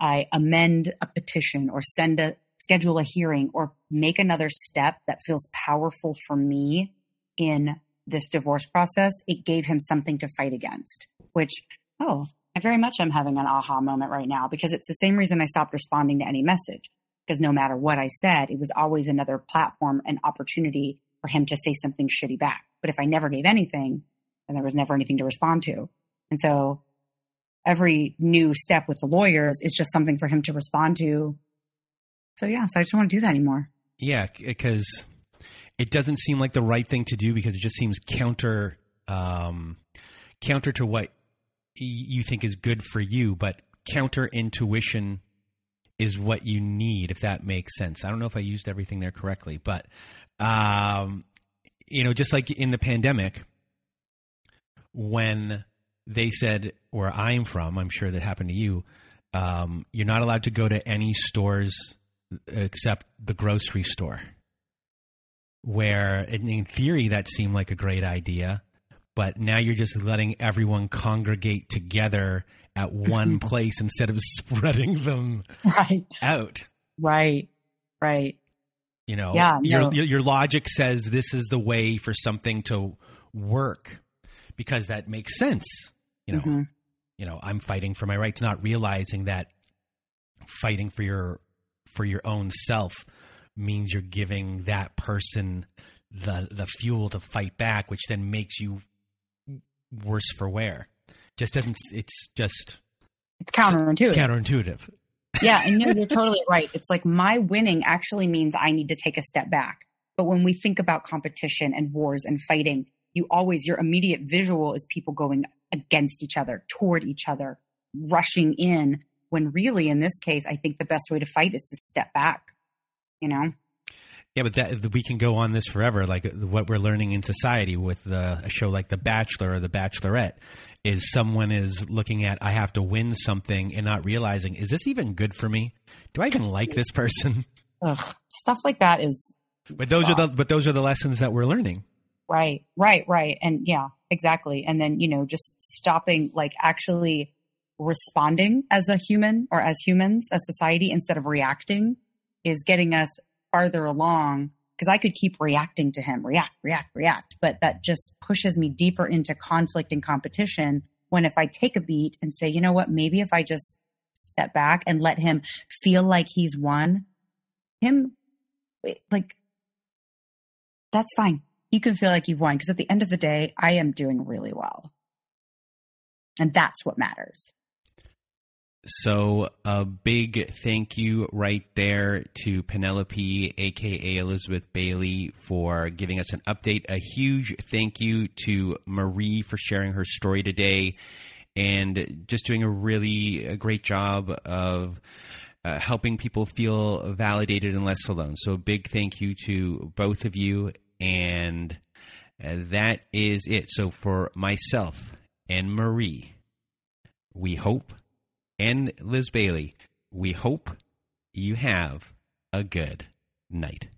I amend a petition or send a schedule a hearing or make another step that feels powerful for me in this divorce process, it gave him something to fight against, which, oh, I very much am having an aha moment right now because it's the same reason I stopped responding to any message because no matter what I said, it was always another platform and opportunity for him to say something shitty back. But if I never gave anything, then there was never anything to respond to. And so every new step with the lawyers is just something for him to respond to. So yeah, so I just don't want to do that anymore. Yeah, because it doesn't seem like the right thing to do because it just seems counter um, counter to what you think is good for you, but counter intuition is what you need, if that makes sense. I don't know if I used everything there correctly, but um, you know, just like in the pandemic, when they said where I'm from, I'm sure that happened to you. Um, you're not allowed to go to any stores except the grocery store. Where in theory that seemed like a great idea, but now you're just letting everyone congregate together at one (laughs) place instead of spreading them right. out. Right. Right. You know, yeah, your, no. your logic says this is the way for something to work because that makes sense. You know, mm-hmm. you know, I'm fighting for my rights, not realizing that fighting for your for your own self means you're giving that person the the fuel to fight back, which then makes you worse for wear just doesn't. It's just it's counterintuitive. Counterintuitive. yeah, and no, you're (laughs) totally right. It's like my winning actually means I need to take a step back. But when we think about competition and wars and fighting, you always your immediate visual is people going against each other, toward each other, rushing in. When really, in this case, I think the best way to fight is to step back. You know. Yeah, but that we can go on this forever. Like uh, what we're learning in society with the, a show like The Bachelor or The Bachelorette is someone is looking at I have to win something and not realizing is this even good for me? Do I even like this person? (laughs) Ugh, stuff like that is. But those are the but those are the lessons that we're learning. Right, right, right. And yeah, exactly. And then, you know, just stopping, like actually responding as a human or as humans, as society, instead of reacting is getting us farther along. Because I could keep reacting to him, react, react, react. But that just pushes me deeper into conflict and competition. When if I take a beat and say, you know what, maybe if I just step back and let him feel like he's won, him, eh, like, that's fine you can feel like you've won because at the end of the day, I am doing really well. And that's what matters. So, a big thank you right there to Penelope, aka Elizabeth Bailey, for giving us an update. A huge thank you to Marie for sharing her story today and just doing a really a great job of uh, helping people feel validated and less alone. So, a big thank you to both of you and uh, that is it. So for myself and Marie, we hope, and Liz Bailey, we hope you have a good night.